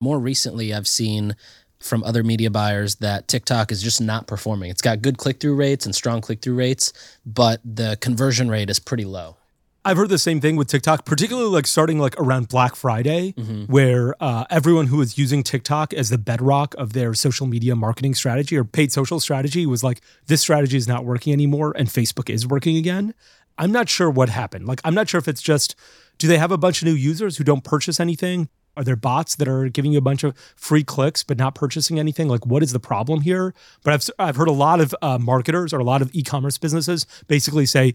More recently, I've seen from other media buyers that TikTok is just not performing. It's got good click through rates and strong click through rates, but the conversion rate is pretty low. I've heard the same thing with TikTok, particularly like starting like around Black Friday, mm-hmm. where uh, everyone who was using TikTok as the bedrock of their social media marketing strategy or paid social strategy was like, this strategy is not working anymore and Facebook is working again. I'm not sure what happened. Like, I'm not sure if it's just, do they have a bunch of new users who don't purchase anything? Are there bots that are giving you a bunch of free clicks but not purchasing anything? Like, what is the problem here? But I've, I've heard a lot of uh, marketers or a lot of e commerce businesses basically say,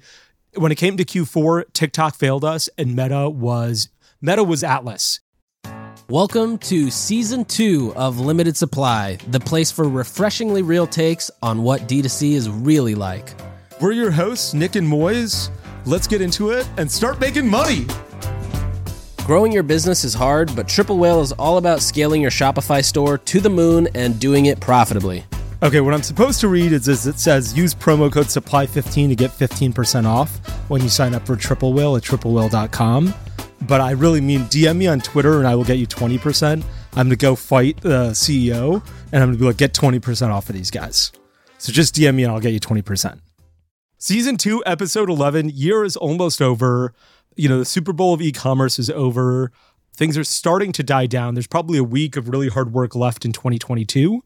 when it came to Q4, TikTok failed us and Meta was Meta was Atlas. Welcome to season two of Limited Supply, the place for refreshingly real takes on what D2C is really like. We're your hosts, Nik and Moiz. Let's get into it and start making money. Growing your business is hard, but Triple Whale is all about scaling your Shopify store to the moon and doing it profitably. Okay, what I'm supposed to read is, is it says use promo code supply15 to get 15% off when you sign up for Triple Whale at triplewhale.com. But I really mean DM me on Twitter and I will get you 20%. I'm gonna go fight the CEO and I'm gonna be like, get 20% off of these guys. So just DM me and I'll get you 20%. Season two, episode 11, year is almost over. You know, the Super Bowl of e commerce is over. Things are starting to die down. There's probably a week of really hard work left in 2022.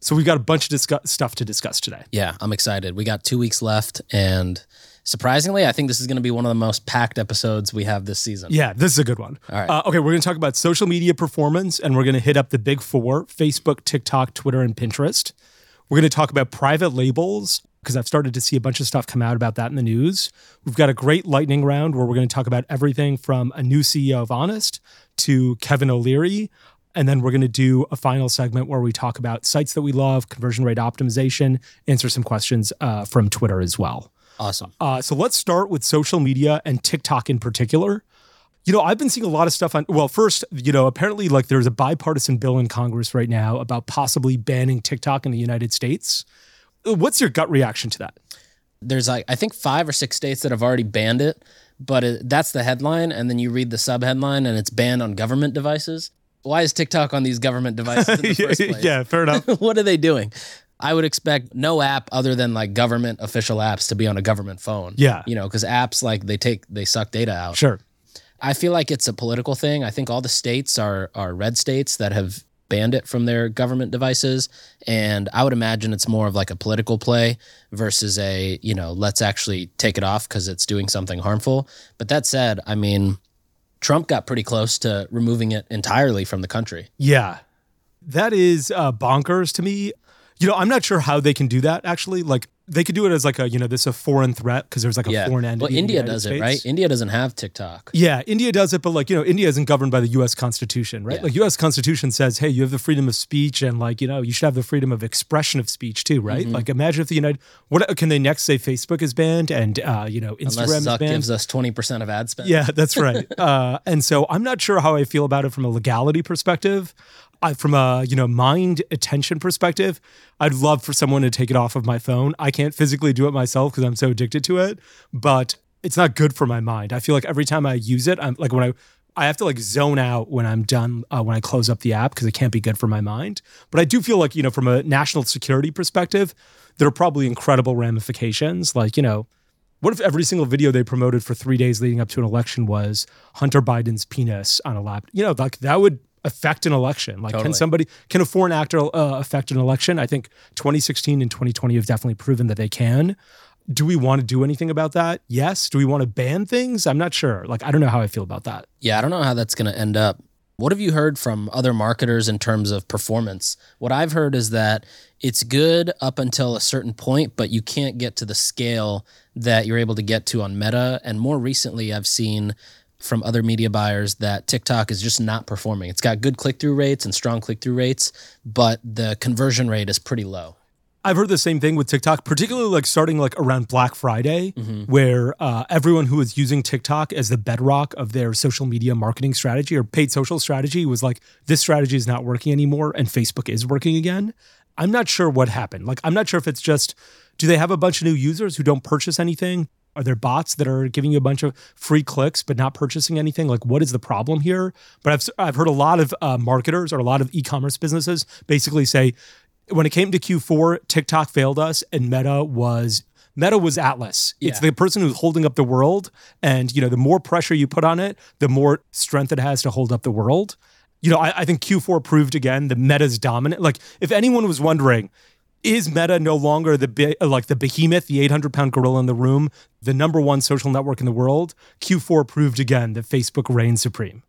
So we've got a bunch of discuss- stuff to discuss today. Yeah, I'm excited. We got two weeks left, and surprisingly, I think this is going to be one of the most packed episodes we have this season. Yeah, this is a good one. All right. Uh, okay, we're going to talk about social media performance, and we're going to hit up the big four Facebook, TikTok, Twitter, and Pinterest. We're going to talk about private labels because I've started to see a bunch of stuff come out about that in the news. We've got a great lightning round where we're going to talk about everything from a new CEO of Honest to Kevin O'Leary, and then we're going to do a final segment where we talk about sites that we love, conversion rate optimization, answer some questions uh, from Twitter as well. Awesome. Uh, so let's start with social media and TikTok in particular. You know, I've been seeing a lot of stuff on, well, first, you know, apparently like there's a bipartisan bill in Congress right now about possibly banning TikTok in the United States. What's your gut reaction to that? There's like, I think five or six states that have already banned it, but it, that's the headline. And then you read the sub headline and it's banned on government devices why is TikTok on these government devices in the first place? yeah, fair enough. what are they doing? I would expect no app other than like government official apps to be on a government phone. Yeah. You know, because apps like they take they suck data out. Sure. I feel like it's a political thing. I think all the states are are red states that have banned it from their government devices. And I would imagine it's more of like a political play versus a, you know, let's actually take it off because it's doing something harmful. But that said, I mean, Trump got pretty close to removing it entirely from the country. Yeah. That is uh, bonkers to me. You know, I'm not sure how they can do that actually. Like, they could do it as like a you know this is a foreign threat because there's like a yeah. foreign entity. Well, India does States. it, right? India doesn't have TikTok. Yeah, India does it, but like you know, India isn't governed by the U.S. Constitution, right? Yeah. Like U.S. Constitution says, hey, you have the freedom of speech, and like you know, you should have the freedom of expression of speech too, right? Mm-hmm. Like imagine if the United, what can they next say? Facebook is banned, and uh, you know, Instagram Unless Zuck gives us twenty percent of ad spend. Yeah, that's right. uh, and so I'm not sure how I feel about it from a legality perspective. I, from a you know mind attention perspective, I'd love for someone to take it off of my phone. I can't physically do it myself because I'm so addicted to it, but it's not good for my mind. I feel like every time I use it, I'm like when I I have to like zone out when I'm done uh, when I close up the app because it can't be good for my mind. But I do feel like you know from a national security perspective, there are probably incredible ramifications. Like you know. What if every single video they promoted for three days leading up to an election was Hunter Biden's penis on a lap? You know, like that would affect an election? Like, totally. can somebody, can a foreign actor uh, affect an election? I think 2016 and 2020 have definitely proven that they can. Do we want to do anything about that? Yes. Do we want to ban things? I'm not sure. Like, I don't know how I feel about that. Yeah, I don't know how that's going to end up. What have you heard from other marketers in terms of performance? What I've heard is that it's good up until a certain point, but you can't get to the scale that you're able to get to on Meta. And more recently, I've seen from other media buyers that TikTok is just not performing. It's got good click through rates and strong click through rates, but the conversion rate is pretty low. I've heard the same thing with TikTok, particularly like starting like around Black Friday, mm-hmm. where uh, everyone who was using TikTok as the bedrock of their social media marketing strategy or paid social strategy was like, this strategy is not working anymore and Facebook is working again. I'm not sure what happened. Like, I'm not sure if it's just, do they have a bunch of new users who don't purchase anything? Are there bots that are giving you a bunch of free clicks but not purchasing anything? Like, what is the problem here? But I've, I've heard a lot of uh, marketers or a lot of e commerce businesses basically say when it came to Q4, TikTok failed us and Meta was. Meta was Atlas. It's the person who's holding up the world. And, you know, the more pressure you put on it, the more strength it has to hold up the world. You know, I, I think Q4 proved again the Meta's dominant. Like, if anyone was wondering, is Meta no longer the be- uh, like the behemoth, the 800 pound gorilla in the room, the number one social network in the world? Q4 proved again that Facebook reigns supreme.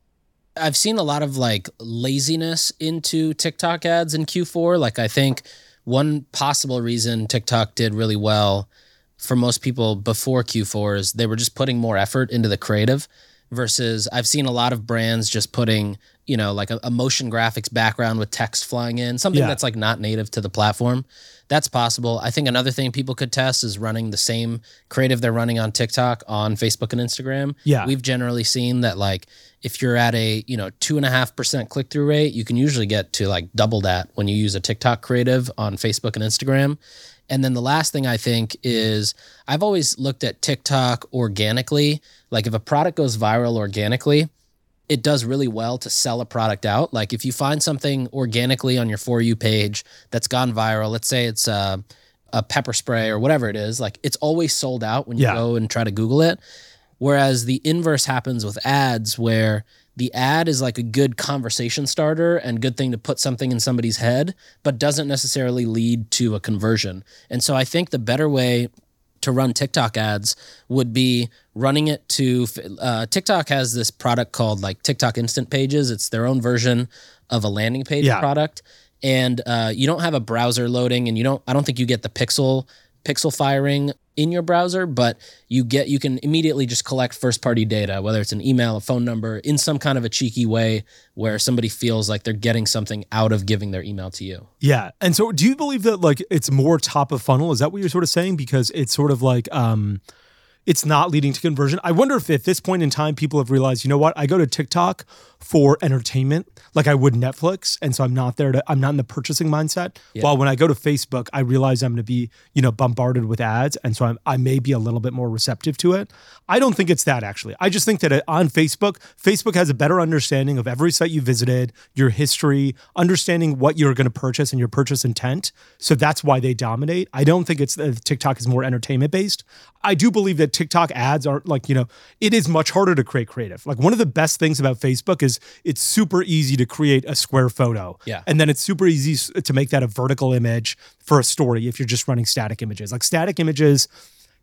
I've seen a lot of like laziness into TikTok ads in Q4. Like I think one possible reason TikTok did really well for most people before Q4 is they were just putting more effort into the creative versus I've seen a lot of brands just putting, you know, like a, a motion graphics background with text flying in, something Yeah. that's like not native to the platform. That's possible. I think another thing people could test is running the same creative they're running on TikTok on Facebook and Instagram. Yeah. We've generally seen that like if you're at a, you know, two and a half percent click through rate, you can usually get to like double that when you use a TikTok creative on Facebook and Instagram. And then the last thing I think is I've always looked at TikTok organically. Like if a product goes viral organically, it does really well to sell a product out. Like if you find something organically on your For You page that's gone viral, let's say it's a, a pepper spray or whatever it is, like it's always sold out when you Yeah. go and try to Google it. Whereas the inverse happens with ads where the ad is like a good conversation starter and good thing to put something in somebody's head, but doesn't necessarily lead to a conversion. And so I think the better way to run TikTok ads would be running it to uh, TikTok has this product called like TikTok Instant Pages. It's their own version of a landing page Yeah. product, and uh, you don't have a browser loading, and you don't. I don't think you get the pixel pixel firing in your browser, but you get you can immediately just collect first party data, whether it's an email, a phone number, in some kind of a cheeky way where somebody feels like they're getting something out of giving their email to you. Yeah. And so do you believe that like it's more top of funnel? Is that what you're sort of saying? Because it's sort of like um it's not leading to conversion. I wonder if at this point in time people have realized, you know what, I go to TikTok for entertainment, like I would Netflix. And so I'm not there to I'm not in the purchasing mindset. While when I go to Facebook, I realize I'm gonna be, you know, bombarded with ads. And so I'm, I may be a little bit more receptive to it. I don't think it's that actually. I just think that uh, on Facebook, Facebook has a better understanding of every site you visited, your history, understanding what you're going to purchase and your purchase intent. So that's why they dominate. I don't think it's that TikTok is more entertainment based. I do believe that TikTok ads aren't like, you know, it is much harder to create creative. Like one of the best things about Facebook is it's super easy to create a square photo. Yeah. And then it's super easy to make that a vertical image for a story if you're just running static images. Like static images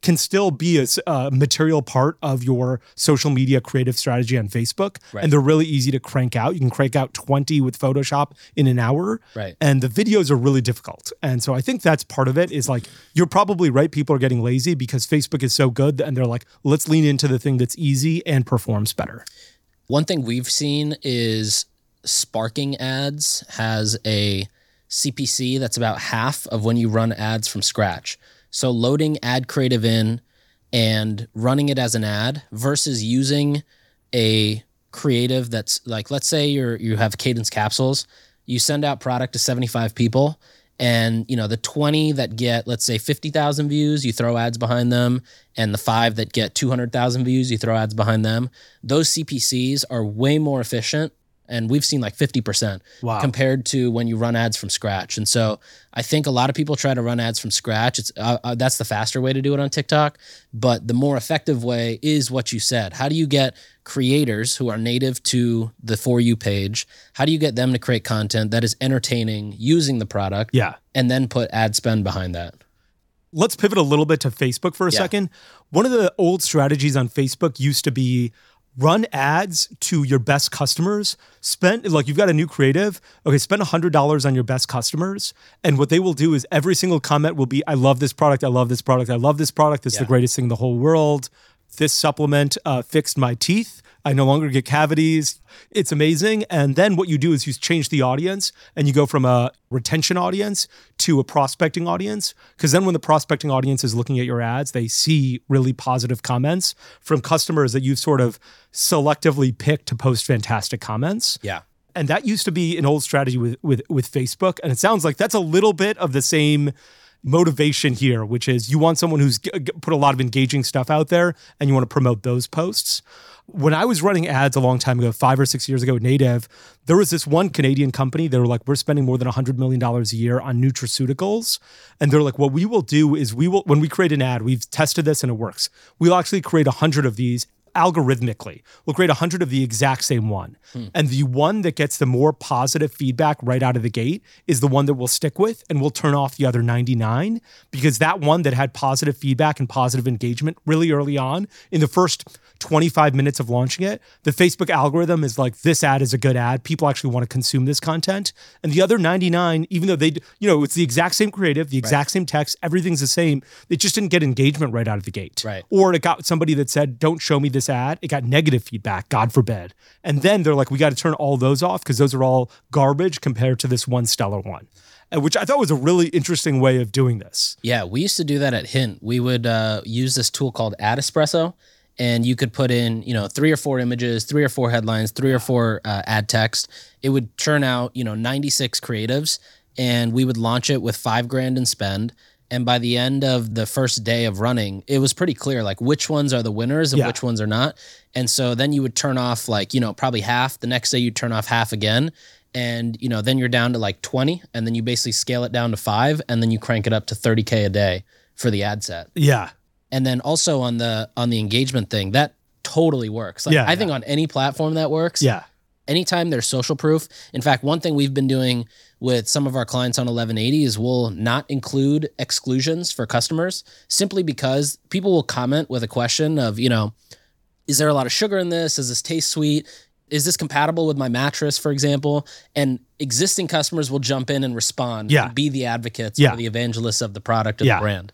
can still be a material part of your social media creative strategy on Facebook. Right. And they're really easy to crank out. You can crank out 20 with Photoshop in an hour. Right. And the videos are really difficult. And so I think that's part of it is like, you're probably right. People are getting lazy because Facebook is so good and they're like, let's lean into the thing that's easy and performs better. One thing we've seen is Sparking Ads has a CPC that's about half of when you run ads from scratch. So loading ad creative in and running it as an ad versus using a creative that's like let's say you're you have cadence capsules, you send out product to 75 people and you know the 20 that get let's say 50,000 views, you throw ads behind them and the 5 that get 200,000 views, you throw ads behind them. Those CPCs are way more efficient and we've seen like 50% Wow. compared to when you run ads from scratch. And so I think a lot of people try to run ads from scratch. It's uh, uh, that's the faster way to do it on TikTok, but the more effective way is what you said. How do you get creators who are native to the for you page? How do you get them to create content that is entertaining using the product Yeah. and then put ad spend behind that? let's pivot a little bit to Facebook for a Yeah. second. One of the old strategies on Facebook used to be run ads to your best customers. Spend like you've got a new creative. Okay, spend $100 on your best customers. And what they will do is every single comment will be I love this product. I love this product. I love this product. This is Yeah. the greatest thing in the whole world. This supplement uh, fixed my teeth. I no longer get cavities. It's amazing. And then what you do is you change the audience and you go from a retention audience to a prospecting audience. Because then when the prospecting audience is looking at your ads, they see really positive comments from customers that you've sort of selectively picked to post fantastic comments. Yeah. And that used to be an old strategy with with with Facebook. And it sounds like that's a little bit of the same motivation here, which is you want someone who's g- put a lot of engaging stuff out there and you want to promote those posts. When I was running ads a long time ago, five or six years ago at Native, there was this one Canadian company. They were like, we're spending more than $100 million a year on nutraceuticals. And they're like, what we will do is we will, when we create an ad, we've tested this and it works. We'll actually create a 100 of these algorithmically. We'll create 100 of the exact same one. Hmm. And the one that gets the more positive feedback right out of the gate is the one that we'll stick with and we'll turn off the other 99 because that one that had positive feedback and positive engagement really early on in the first 25 minutes of launching it, the Facebook algorithm is like, this ad is a good ad. People actually want to consume this content. And the other 99, even though they, you know, it's the exact same creative, the exact right. same text, everything's the same, it just didn't get engagement right out of the gate. Right. Or it got somebody that said, don't show me this ad. It got negative feedback, God forbid. And then they're like, we got to turn all those off because those are all garbage compared to this one stellar one which I thought was a really interesting way of doing this. Yeah, we used to do that at Hint. We would uh, use this tool called Ad Espresso, and you could put in you know three or four images three or four headlines three or four uh, ad text it would churn out you know 96 creatives and we would launch it with five grand in spend and by the end of the first day of running it was pretty clear like which ones are the winners and yeah. which ones are not and so then you would turn off like you know probably half the next day you turn off half again and you know then you're down to like 20 and then you basically scale it down to 5 and then you crank it up to 30k a day for the ad set yeah and then also on the on the engagement thing, that totally works. Like, yeah, I yeah. think on any platform that works. Yeah. Anytime there's social proof. In fact, one thing we've been doing with some of our clients on 1180 is we'll not include exclusions for customers simply because people will comment with a question of, you know, is there a lot of sugar in this? Does this taste sweet? Is this compatible with my mattress, for example? And existing customers will jump in and respond yeah. and be the advocates yeah. or the evangelists of the product or yeah. the brand.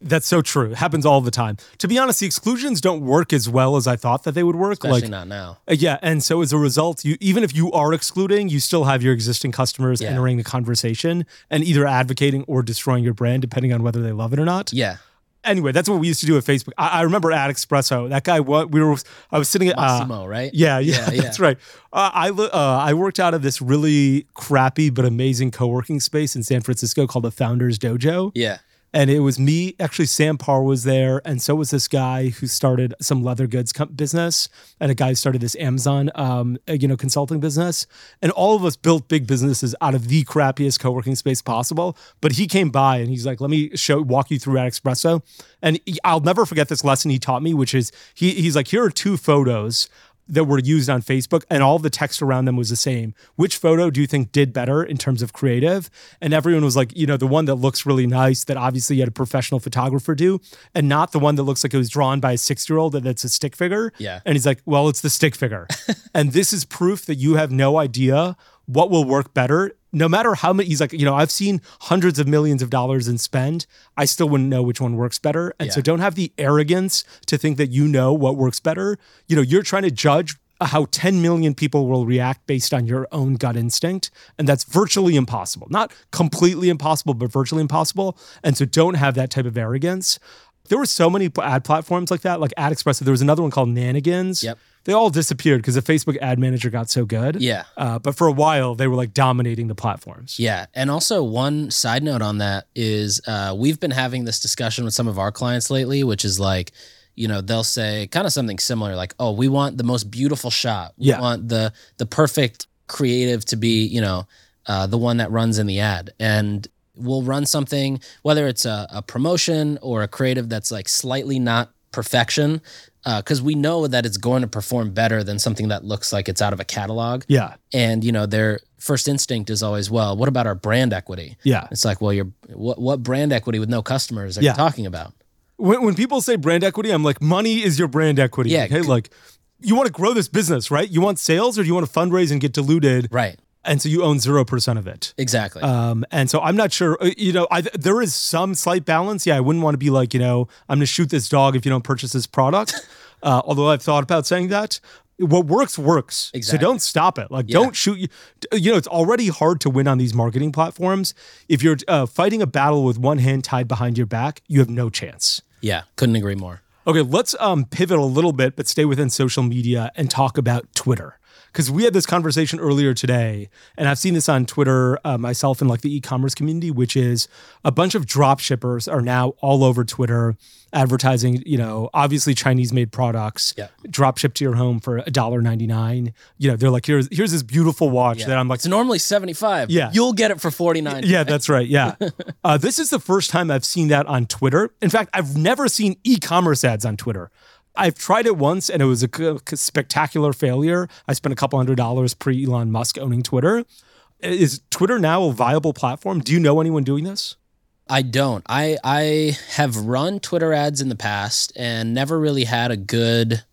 That's so true. It happens all the time. To be honest, the exclusions don't work as well as I thought that they would work. Especially like not now. Uh, yeah, and so as a result, you even if you are excluding, you still have your existing customers yeah. entering the conversation and either advocating or destroying your brand, depending on whether they love it or not. Yeah. Anyway, that's what we used to do at Facebook. I, I remember Ad Espresso, that guy. What we were, I was sitting at Massimo, uh, right? Yeah, yeah, yeah, that's right. Uh, I uh, I worked out of this really crappy but amazing co working space in San Francisco called the Founders Dojo. Yeah and it was me actually sam parr was there and so was this guy who started some leather goods business and a guy who started this amazon um, uh, you know consulting business. And all of us built big businesses out of the crappiest co-working space possible but he came by and he's like let me show walk you through Ad Espresso. And he, i'll never forget this lesson he taught me which is he, he's like here are two photos that were used on Facebook and all the text around them was the same. Which photo do you think did better in terms of creative? And everyone was like, you know, the one that looks really nice that obviously you had a professional photographer do, and not the one that looks like it was drawn by a six year old that's a stick figure. Yeah. And he's like, well, it's the stick figure. and this is proof that you have no idea what will work better no matter how many he's like you know i've seen hundreds of millions of dollars in spend i still wouldn't know which one works better. And yeah. so don't have the arrogance to think that you know what works better. You know you're trying to judge how 10 million people will react based on your own gut instinct and that's virtually impossible. Not completely impossible but virtually impossible. And so don't have that type of arrogance there were so many ad platforms like that like ad express there was another one called nanigans yep they all disappeared because the Facebook ad manager got so good. Yeah. Uh, but for a while, they were like dominating the platforms. Yeah. And also, one side note on that is uh, we've been having this discussion with some of our clients lately, which is like, you know, they'll say kind of something similar, like, "Oh, we want the most beautiful shot. We yeah. want the the perfect creative to be, you know, uh, the one that runs in the ad." And we'll run something, whether it's a, a promotion or a creative that's like slightly not perfection, because uh, we know that it's going to perform better than something that looks like it's out of a catalog. Yeah. And you know, their first instinct is always, well, what about our brand equity? Yeah. It's like, well, you're what what brand equity with no customers are yeah. you talking about? When, when people say brand equity, I'm like, money is your brand equity. Yeah. Okay. Like you want to grow this business, right? You want sales or do you want to fundraise and get diluted? Right and so you own zero percent of it. Exactly. Um, and so I'm not sure. Uh, you know, I, there is some slight balance. Yeah, I wouldn't want to be like, you know, I'm going to shoot this dog if you don't purchase this product. uh, although I've thought about saying that. What works works. Exactly. So don't stop it. Like yeah. don't shoot. You, you know, it's already hard to win on these marketing platforms. If you're uh, fighting a battle with one hand tied behind your back, you have no chance. Yeah, couldn't agree more. Okay, let's um, pivot a little bit, but stay within social media and talk about Twitter because we had this conversation earlier today, and I've seen this on Twitter uh, myself and like the e-commerce community, which is a bunch of drop shippers are now all over Twitter advertising, you know, obviously Chinese made products, Yeah. drop shipped to your home for $1.99. You know, they're like, here's here's this beautiful watch that I'm like, It's normally 75. Yeah. You'll get it for 49. yeah, that's right. Yeah. Uh, this is the first time I've seen that on Twitter. In fact, I've never seen e commerce ads on Twitter. I've tried it once and it was a spectacular failure. I spent a couple hundred dollars pre Elon Musk owning Twitter. Is Twitter now a viable platform? Do you know anyone doing this? I don't. I I have run Twitter ads in the past and never really had a good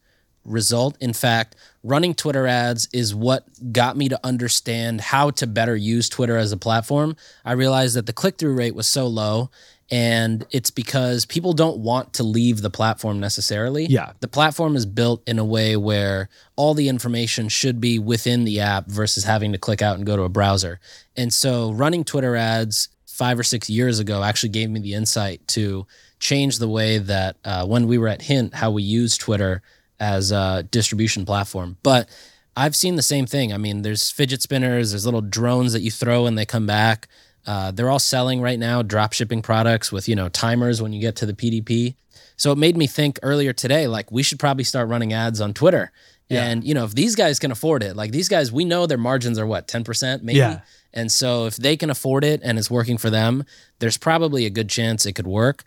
result. In fact, running Twitter ads is what got me to understand how to better use Twitter as a platform. I realized that the click-through rate was so low and it's because people don't want to leave the platform necessarily. Yeah. The platform is built in a way where all the information should be within the app versus having to click out and go to a browser. And so running Twitter ads five or six years ago actually gave me the insight to change the way that uh, when we were at Hint, how we use Twitter as a distribution platform. But I've seen the same thing. I mean, there's fidget spinners, there's little drones that you throw and they come back. Uh, they're all selling right now drop shipping products with you know timers when you get to the PDP. So it made me think earlier today, like we should probably start running ads on Twitter. And you know, if these guys can afford it, like these guys, we know their margins are what ten percent, maybe. Yeah. And so if they can afford it and it's working for them, there's probably a good chance it could work.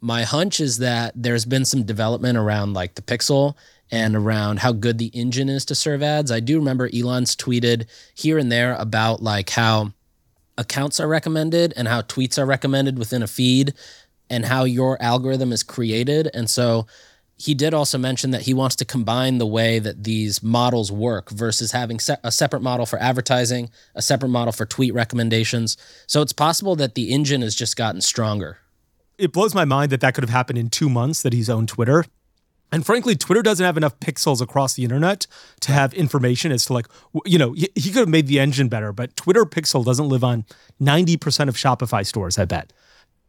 My hunch is that there's been some development around like the Pixel and around how good the engine is to serve ads. I do remember Elon's tweeted here and there about like how accounts are recommended and how tweets are recommended within a feed and how your algorithm is created. And so he did also mention that he wants to combine the way that these models work versus having se- a separate model for advertising, a separate model for tweet recommendations. So it's possible that the engine has just gotten stronger. It blows my mind that that could have happened in two months that he's owned Twitter. And frankly, Twitter doesn't have enough pixels across the internet to have information as to like, you know, he could have made the engine better, but Twitter pixel doesn't live on 90% of Shopify stores, I bet.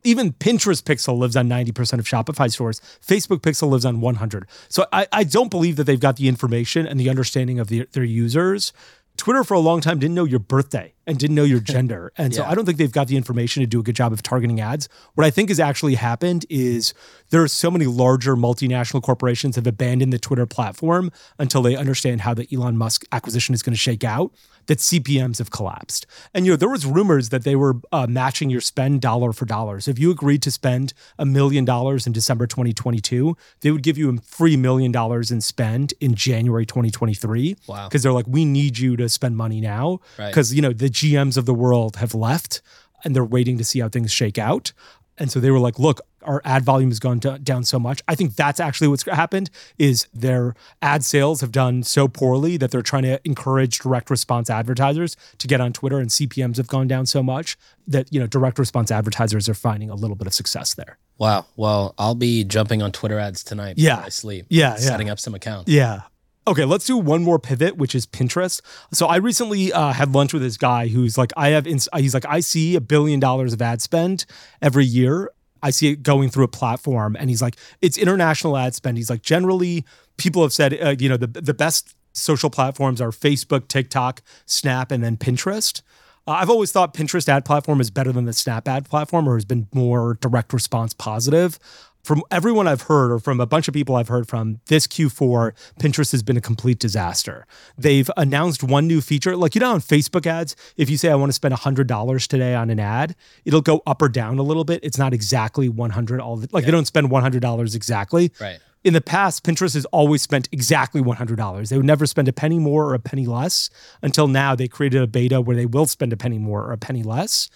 Even Pinterest Pixel lives on 90% of Shopify stores. Facebook Pixel lives on 100. So I, I don't believe that they've got the information and the understanding of the, their users. Twitter for a long time didn't know your birthday and didn't know your gender. And so I don't think they've got the information to do a good job of targeting ads. What I think has actually happened is there are so many larger multinational corporations have abandoned the Twitter platform until they understand how the Elon Musk acquisition is going to shake out that CPMs have collapsed. And you know, there was rumors that they were uh, matching your spend dollar for dollar. So if you agreed to spend a million dollars in December 2022, they would give you a free million dollars in spend in January 2023. Wow. Because they're like, we need you to spend money now. Right. Because you know the GMs of the world have left, and they're waiting to see how things shake out. And so they were like, look, our ad volume has gone do- down so much. I think that's actually what's happened is their ad sales have done so poorly that they're trying to encourage direct response advertisers to get on Twitter and CPMs have gone down so much that, you know, direct response advertisers are finding a little bit of success there. Wow. Well, I'll be jumping on Twitter ads tonight Yeah. I sleep. Yeah, yeah. Setting up some accounts. Yeah. Okay, let's do one more pivot, which is Pinterest. So I recently uh, had lunch with this guy who's like, I have, ins- he's like, I see a billion dollars of ad spend every year. I see it going through a platform, and he's like, it's international ad spend. He's like, generally, people have said, uh, you know, the the best social platforms are Facebook, TikTok, Snap, and then Pinterest. Uh, I've always thought Pinterest ad platform is better than the Snap ad platform, or has been more direct response positive. From everyone I've heard, or from a bunch of people I've heard from, this Q4, Pinterest has been a complete disaster. They've announced one new feature. Like, you know, on Facebook ads, if you say, I want to spend $100 today on an ad, it'll go up or down a little bit. It's not exactly 100 all the, like, they don't spend $100 exactly. Right. In the past, Pinterest has always spent exactly $100. They would never spend a penny more or a penny less until now they created a beta where they will spend a penny more or a penny less.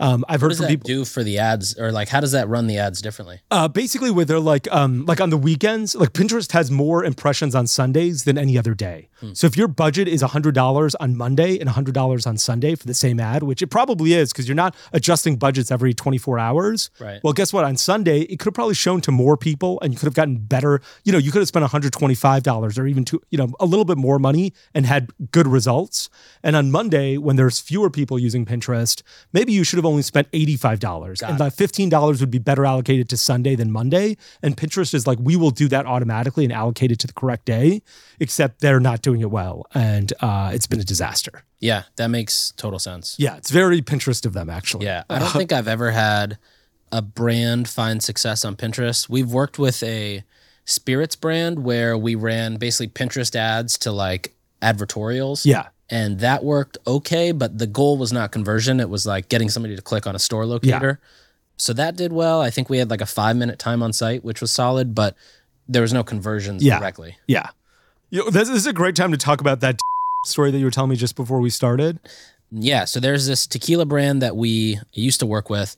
Um, I've What heard does from that people do for the ads, or like how does that run the ads differently? uh, basically where they're like um like on the weekends like pinterest has more impressions on sundays than any other day so if your budget is $100 on monday and $100 on sunday for the same ad which it probably is because you're not adjusting budgets every 24 hours Right. well guess what on sunday it could have probably shown to more people and you could have gotten better you know you could have spent $125 or even two you know a little bit more money and had good results and on monday when there's fewer people using pinterest maybe you should have have only spent $85 Got and that $15 would be better allocated to Sunday than Monday. And Pinterest is like, we will do that automatically and allocate it to the correct day, except they're not doing it well. And uh, it's been a disaster. Yeah, that makes total sense. Yeah, it's very Pinterest of them, actually. Yeah, I don't think I've ever had a brand find success on Pinterest. We've worked with a spirits brand where we ran basically Pinterest ads to like advertorials. Yeah. And that worked okay, but the goal was not conversion. It was like getting somebody to click on a store locator. So that did well. I think we had like a five minute time on site, which was solid, but there was no conversions Yeah. directly. Yeah. You know, this, this is a great time to talk about that story that you were telling me just before we started. Yeah, so there's this tequila brand that we used to work with.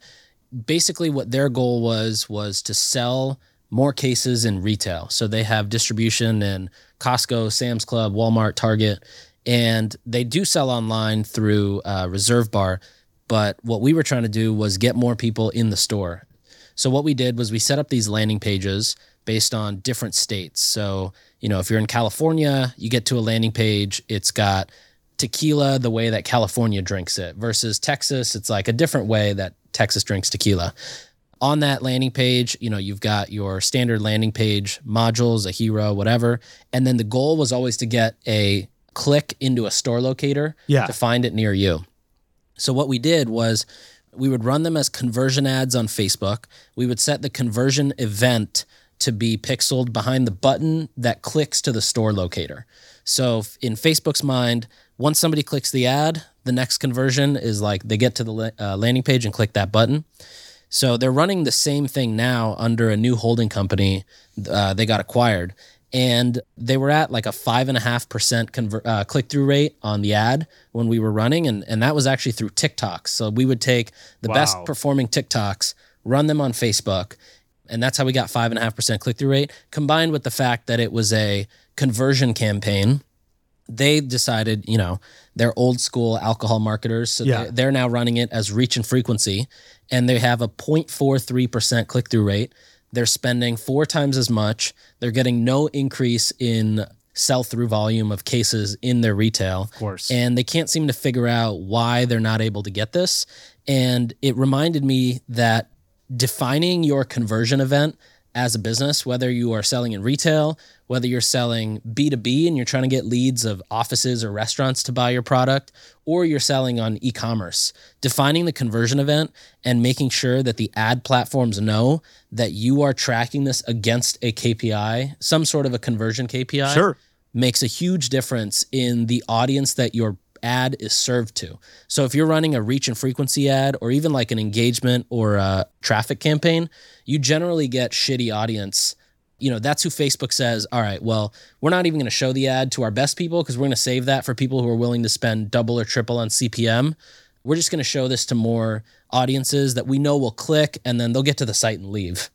Basically, what their goal was was to sell more cases in retail. So they have distribution in Costco, Sam's Club, Walmart, Target, and they do sell online through uh, Reserve Bar. But what we were trying to do was get more people in the store. So what we did was we set up these landing pages based on different states. So, you know, if you're in California, you get to a landing page, it's got tequila the way that California drinks it versus Texas, it's like a different way that Texas drinks tequila. On that landing page, you know, you've got your standard landing page modules, a hero, whatever. And then the goal was always to get a click into a store locator Yeah. to find it near you. So what we did was we would run them as conversion ads on Facebook. We would set the conversion event to be pixeled behind the button that clicks to the store locator. So in Facebook's mind, once somebody clicks the ad, the next conversion is like they get to the uh, landing page and click that button. So they're running the same thing now under a new holding company. Uh, they got acquired, and they were at like a five and a half percent uh, click through rate on the ad when we were running, and and that was actually through TikToks. So we would take the best performing TikToks, run them on Facebook, and that's how we got five and a half percent click through rate. Combined with the fact that it was a conversion campaign they decided, you know, they're old school alcohol marketers. So Yeah. they're, they're now running it as reach and frequency, and they have a 0.43% click through rate. They're spending four times as much. They're getting no increase in sell through volume of cases in their retail. Of course. And they can't seem to figure out why they're not able to get this. And it reminded me that defining your conversion event as a business, whether you are selling in retail, whether you're selling B2B and you're trying to get leads of offices or restaurants to buy your product, or you're selling on e commerce, defining the conversion event and making sure that the ad platforms know that you are tracking this against a KPI, some sort of a conversion KPI Sure. makes a huge difference in the audience that your ad is served to. So if you're running a reach and frequency ad or even like an engagement or a traffic campaign, you generally get shitty audience. You know, that's who Facebook says, all right, well, we're not even going to show the ad to our best people because we're going to save that for people who are willing to spend double or triple on CPM. We're just going to show this to more audiences that we know will click and then they'll get to the site and leave.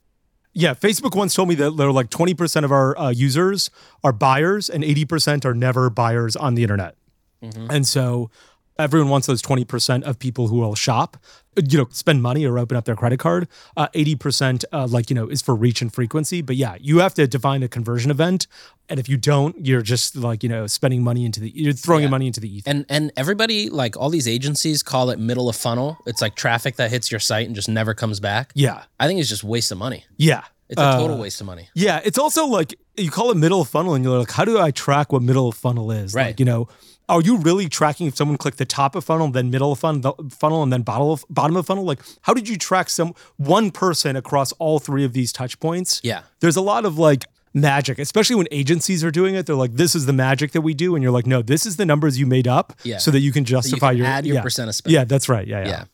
Yeah, Facebook once told me that they're like 20% of our uh, users are buyers and 80% are never buyers on the internet. And so everyone wants those 20% of people who will shop, you know, spend money or open up their credit card. Uh, 80% uh, like, you know, is for reach and frequency. But yeah, you have to define a conversion event. And if you don't, you're just like, you know, spending money into the, you're throwing Yeah. money into the ether. And and everybody like all these agencies call it middle of funnel. It's like traffic that hits your site and just never comes back. yeah. I think it's just waste of money. Yeah. It's a total Uh, waste of money. Yeah, it's also like you call it middle of funnel, and you're like, how do I track what middle of funnel is? Right. Like, you know, are you really tracking if someone clicked the top of funnel, then middle of funnel, funnel, and then bottom of bottom of funnel? Like, how did you track some one person across all three of these touch points? Yeah. There's a lot of like magic, especially when agencies are doing it. They're like, this is the magic that we do, and you're like, no, this is the numbers you made up, Yeah. so that you can So you justify can your add your yeah. percent of spend. Yeah, that's right. Yeah, yeah. Yeah.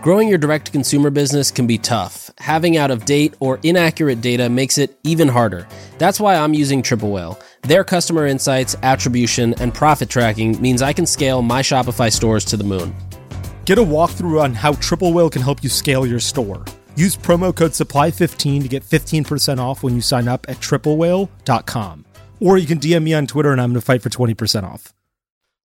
Growing your direct to consumer business can be tough. Having out of date or inaccurate data makes it even harder. That's why I'm using Triple Whale. Their customer insights, attribution, and profit tracking means I can scale my Shopify stores to the moon. Get a walkthrough on how Triple Whale can help you scale your store. Use promo code SUPPLY15 to get 15% off when you sign up at triplewhale.com. Or you can DM me on Twitter and I'm going to fight for 20% off.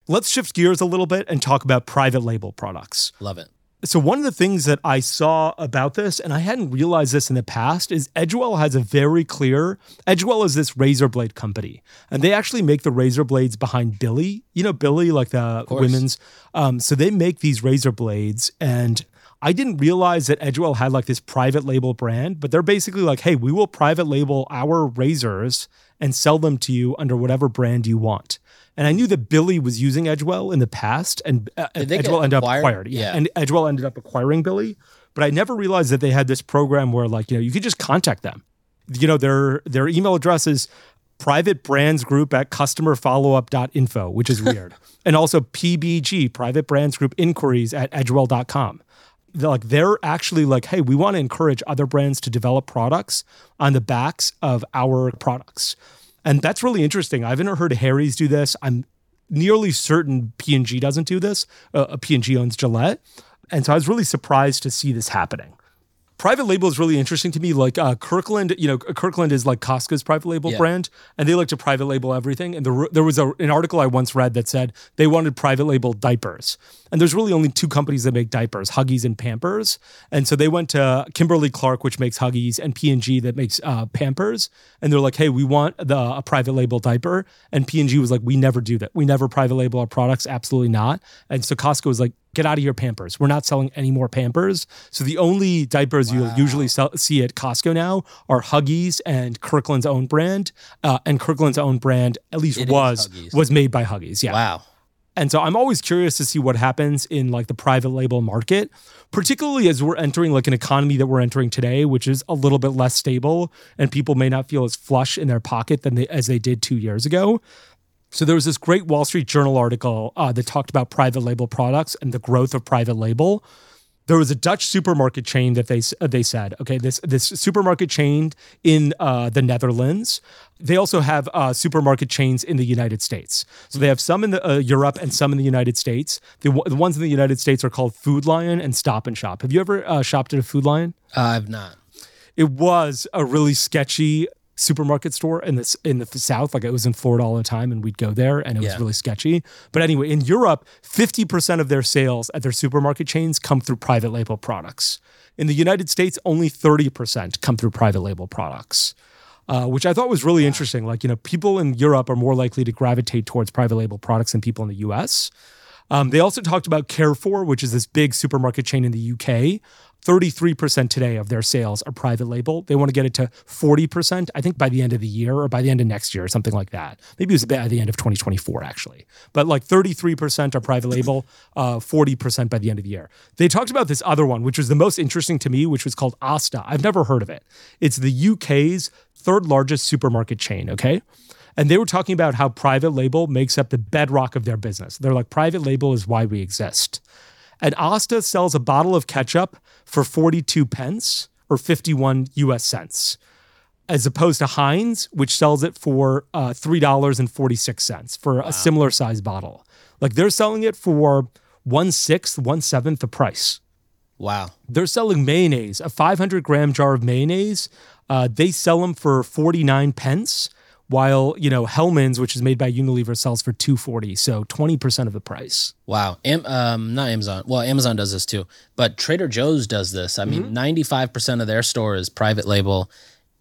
Let's shift gears a little bit and talk about private label products. Love it. So one of the things that I saw about this, and I hadn't realized this in the past, is Edgewell has a very clear. Edgewell is this razor blade company, and they actually make the razor blades behind Billie. You know Billie, like the women's. Um, so they make these razor blades, and I didn't realize that Edgewell had like this private label brand, but they're basically like, hey, we will private label our razors and sell them to you under whatever brand you want. And I knew that Billie was using Edgewell in the past, and uh, Did they get Edgewell ended up acquired? acquired. Yeah. Yeah. and Edgewell ended up acquiring Billie. But I never realized that they had this program where, like, you know, you could just contact them. You know, their their email address is private brands group at customerfollowup.info, which is weird. and also PBG, private brands group inquiries at edgewell.com. They're like they're actually like, hey, we want to encourage other brands to develop products on the backs of our products. And that's really interesting. I haven't heard Harry's do this. I'm nearly certain P&G doesn't do this. Uh, P&G owns Gillette. And so I was really surprised to see this happening. Private label is really interesting to me. Like uh, Kirkland, you know, Kirkland is like Costco's private label Yeah. brand, and they like to private label everything. And there, there was a, an article I once read that said they wanted private label diapers. And there's really only two companies that make diapers, Huggies and Pampers. And so they went to Kimberly Clark, which makes Huggies, and P&G that makes uh, Pampers. And they're like, hey, we want the a private label diaper. And P&G was like, we never do that. We never private label our products. Absolutely not. And so Costco was like, get out of here, Pampers. We're not selling any more Pampers. So the only diapers you'll usually sell, see at Costco now are Huggies and Kirkland's own brand. Uh, and Kirkland's own brand, at least It was, was made by Huggies. Yeah. Wow. And so I'm always curious to see what happens in like the private label market, particularly as we're entering like an economy that we're entering today, which is a little bit less stable and people may not feel as flush in their pocket than they, as they did two years ago. So there was this great Wall Street Journal article uh, that talked about private label products and the growth of private label. There was a Dutch supermarket chain that they uh, they said, okay, this this supermarket chain in uh, the Netherlands. They also have uh, supermarket chains in the United States. So they have some in the, uh, Europe and some in the United States. The, the ones in the United States are called Food Lion and Stop and Shop. Have you ever uh, shopped at a Food Lion? Uh, I've not. it was a really sketchy supermarket store in the in the south like it was in Florida all the time and we'd go there and it was really sketchy. But anyway in Europe 50% of their sales at their supermarket chains come through private label products. In the United States only 30% come through private label products uh, which I thought was really interesting. Like you know people in Europe are more likely to gravitate towards private label products than people in the US um, they also talked about Carrefour, which is this big supermarket chain in the UK. 33% today of their sales are private label. They want to get it to 40%, I think by the end of the year or by the end of next year or something like that. Maybe it was by the end of 2024, actually. But like 33% are private label, uh, 40% by the end of the year. They talked about this other one, which was the most interesting to me, which was called Asda. I've never heard of it. It's the UK's third largest supermarket chain, okay? And they were talking about how private label makes up the bedrock of their business. They're like, private label is why we exist. And Asda sells a bottle of ketchup for 42 pence or 51 US cents, as opposed to Heinz, which sells it for uh, $3.46 for a similar size bottle. Like they're selling it for one sixth, one seventh the price Wow. they're selling mayonnaise, a 500 gram jar of mayonnaise. Uh, they sell them for 49 pence, while you know Hellmann's, which is made by Unilever, sells for 240. So 20 percent of the price. Wow. Am, um, not Amazon. Well, Amazon does this too, but Trader Joe's does this. I mean, 95% of their store is private label,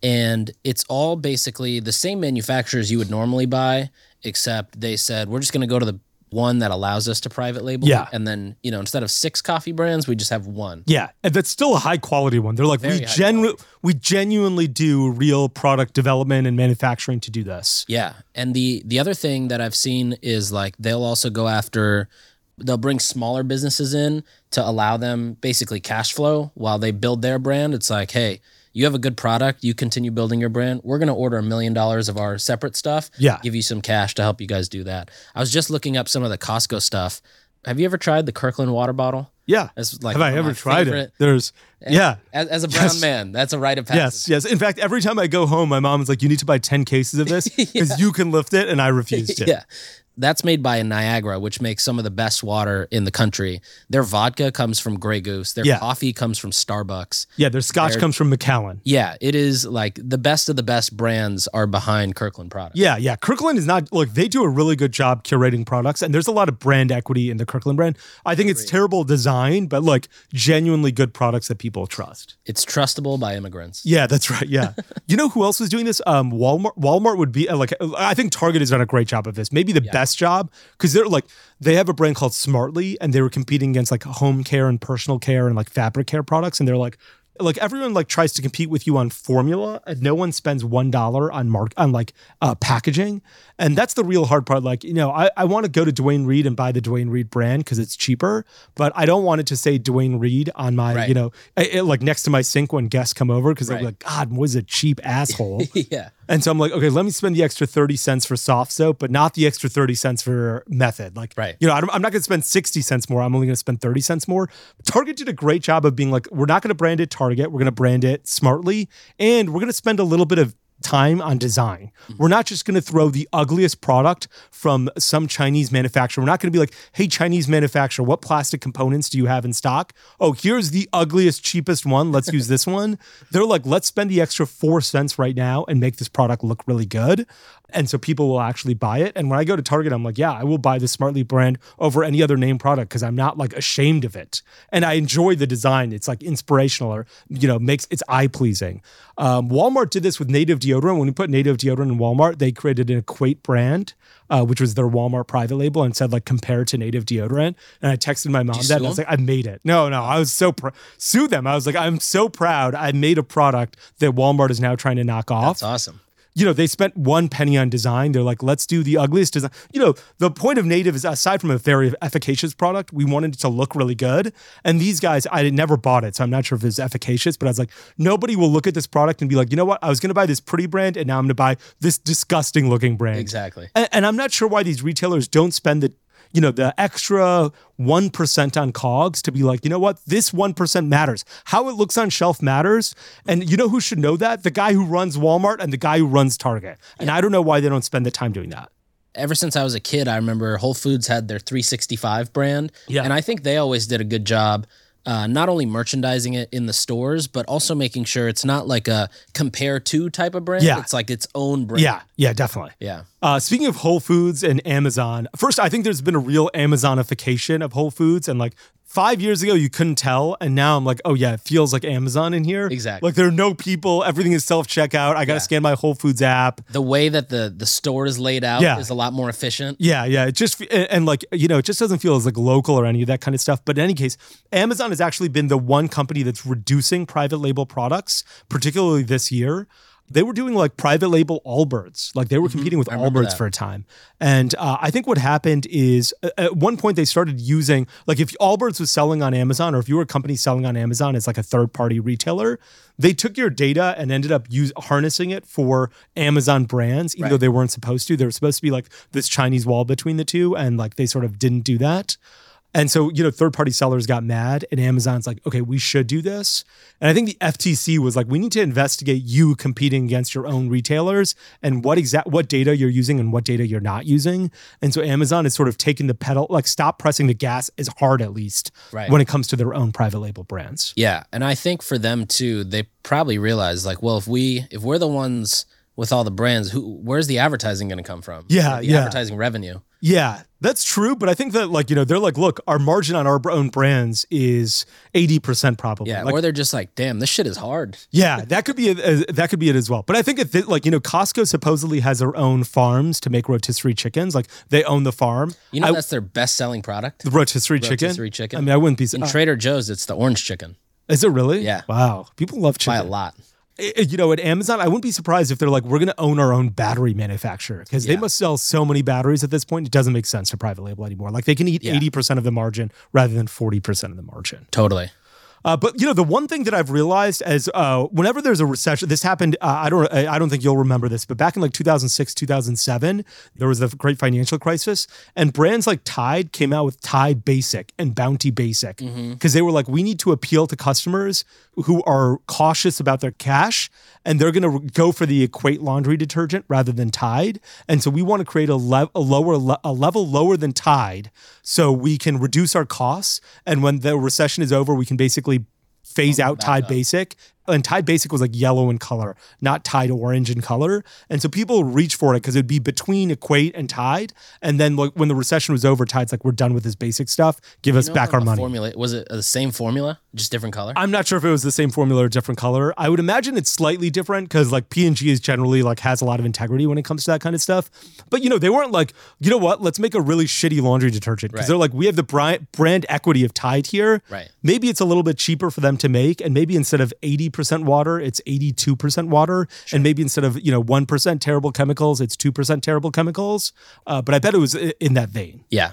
and it's all basically the same manufacturers you would normally buy, except they said, we're just going to go to the one that allows us to private label. Yeah. And then, you know, instead of six coffee brands, we just have one. Yeah, and that's still a high quality one. They're like Very we genu- we genuinely do real product development and manufacturing to do this. Yeah. And the the other thing that I've seen is like they'll also go after they'll bring smaller businesses in to allow them basically cash flow while they build their brand. It's like, hey, you have a good product, you continue building your brand. We're going to order a million dollars of our separate stuff, Yeah. give you some cash to help you guys do that. I was just looking up some of the Costco stuff. Have you ever tried the Kirkland water bottle? Yeah. That's like Have I ever tried favorite- it? There's yeah. As, as a brown Yes. man, that's a rite of passage. Yes, yes. In fact, every time I go home, my mom is like, "You need to buy ten cases of this because you can lift it," and I refuse to. yeah. That's made by Niagara, which makes some of the best water in the country. Their vodka comes from Grey Goose. Their Yeah. coffee comes from Starbucks. Yeah, their scotch They're- comes from Macallan. Yeah, it is like the best of the best brands are behind Kirkland products. Yeah, yeah. Kirkland is not look, they do a really good job curating products and there's a lot of brand equity in the Kirkland brand. I think it's terrible design, but like genuinely good products that people trust. It's trustable by immigrants. Yeah, that's right. Yeah. you know who else was doing this? Um Walmart Walmart would be uh, like I think Target has done a great job of this. Maybe the best job cuz they're like they have a brand called Smartly and they were competing against like home care and personal care and like fabric care products and they're like like everyone like tries to compete with you on formula and no one spends one dollar on mark on like uh, packaging and that's the real hard part like you know i, I want to go to Duane Reade and buy the Duane Reade brand because it's cheaper but i don't want it to say Duane Reade on my Right. you know eh, eh, like next to my sink when guests come over because they'll be like god was a cheap asshole yeah. And so i'm like okay let me spend the extra 30 cents for soft soap but not the extra 30 cents for method. Like Right. you know I'm not going to spend 60 cents more. I'm only going to spend 30 cents more. Target did a great job of being like we're not going to brand it target. We're going to brand it smartly. And we're going to spend a little bit of time on design. Mm-hmm. We're not just going to throw the ugliest product from some Chinese manufacturer. We're not going to be like, "Hey Chinese manufacturer, what plastic components do you have in stock?" Oh, here's the ugliest cheapest one. Let's use this one. They're like, "Let's spend the extra 4 cents right now and make this product look really good." And so people will actually buy it. And when I go to Target, I'm like, yeah, I will buy the Smartly brand over any other name product because I'm not like ashamed of it. And I enjoy the design. It's like inspirational or, you know, makes it's eye pleasing. Um, Walmart did this with native deodorant. When we put native deodorant in Walmart, they created an Equate brand, uh, which was their Walmart private label and said like compare to native deodorant. And I texted my mom that and I was like, I made it. No, no, I was so pr- sue them. I was like, I'm so proud. I made a product that Walmart is now trying to knock off That's awesome. You know, they spent one penny on design. They're like, let's do the ugliest design. You know, the point of Native is aside from a very efficacious product, we wanted it to look really good. And these guys, I had never bought it, so I'm not sure if it's efficacious, but I was like, nobody will look at this product and be like, you know what? I was going to buy this pretty brand, and now I'm going to buy this disgusting looking brand. Exactly. And, and I'm not sure why these retailers don't spend the, you know, the extra 1% on cogs to be like, you know what? This 1% matters. How it looks on shelf matters. And you know who should know that? The guy who runs Walmart and the guy who runs Target. And I don't know why they don't spend the time doing that. Ever since I was a kid, I remember Whole Foods had their 365 brand. Yeah. And I think they always did a good job. Uh, not only merchandising it in the stores, but also making sure it's not like a compare to type of brand. Yeah. It's like its own brand. Yeah, yeah, definitely. Yeah. Uh, speaking of Whole Foods and Amazon, first, I think there's been a real Amazonification of Whole Foods. And like five years ago, you couldn't tell. And now I'm like, oh, yeah, it feels like Amazon in here. Exactly. Like there are no people. Everything is self checkout. I got to Yeah. scan my Whole Foods app. The way that the the store is laid out Yeah. is a lot more efficient. Yeah, yeah. It just and, and like you know, it just doesn't feel as like local or any of that kind of stuff. But in any case, Amazon has actually been the one company that's reducing private label products, particularly this year. They were doing like private label Allbirds, like they were competing with Mm-hmm. Remember Allbirds that. for a time. And uh, I think what happened is uh, at one point they started using like if Allbirds was selling on Amazon, or if you were a company selling on Amazon as like a third party retailer, they took your data and ended up use, harnessing it for Amazon brands, even Right. though they weren't supposed to. They were supposed to be like this Chinese wall between the two, and like they sort of didn't do that. And so, you know, third party sellers got mad, and Amazon's like, okay, we should do this. And I think the FTC was like, we need to investigate you competing against your own retailers and what exact what data you're using and what data you're not using. And so Amazon is sort of taking the pedal, like stop pressing the gas as hard at least Right. when it comes to their own private label brands. Yeah, and I think for them too, they probably realize like, well, if we if we're the ones with all the brands, who where's the advertising going to come from? Yeah, the yeah. advertising revenue. Yeah, that's true. But I think that like, you know, they're like, look, our margin on our own brands is 80% probably. Yeah, Like, or they're just like, damn, this shit is hard. Yeah, that could be it, uh, that could be it as well. But I think if it like you know Costco supposedly has their own farms to make rotisserie chickens. Like they own the farm. You know, I- that's their best selling product. the rotisserie, chicken. Rotisserie chicken. I mean, I wouldn't be. In uh, Trader Joe's, it's the orange chicken is it really? Yeah. Wow, people love chicken by a lot. I- You know, at Amazon, I wouldn't be surprised if they're like, we're going to own our own battery manufacturer because they must sell so many batteries at this point. It doesn't make sense to private label anymore. Like they can eat Yeah. eighty percent of the margin rather than forty percent of the margin. Totally. Uh, but you know, the one thing that I've realized is uh, whenever there's a recession, this happened. Uh, I don't. I don't think you'll remember this, but back in like 2006, 2007, there was the great financial crisis, and brands like Tide came out with Tide Basic and Bounty Basic because they were like, we need to appeal to customers who are cautious about their cash, and they're going to go for the Equate laundry detergent rather than Tide, and so we want to create a, le- a lower le- a level lower than Tide, so we can reduce our costs, and when the recession is over, we can basically phase out Tide Basic. And Tide Basic was like yellow in color, not Tide orange in color. And so people reach for it because it'd be between Equate and Tide. And then like when the recession was over, Tide's like, we're done with this basic stuff. Give us You know back our money. Formula was it the same formula, just different color? I'm not sure if it was the same formula or different color. I would imagine it's slightly different because like P&G is generally like has a lot of integrity when it comes to that kind of stuff. But you know, they weren't like, you know what, let's make a really shitty laundry detergent because Right. they're like, we have the brand equity of Tide here. Right. Maybe it's a little bit cheaper for them to make, and maybe instead of 80% water, it's 82% water, and maybe instead of you know 1% terrible chemicals, it's 2% terrible chemicals. Uh, but I bet it was in that vein. yeah.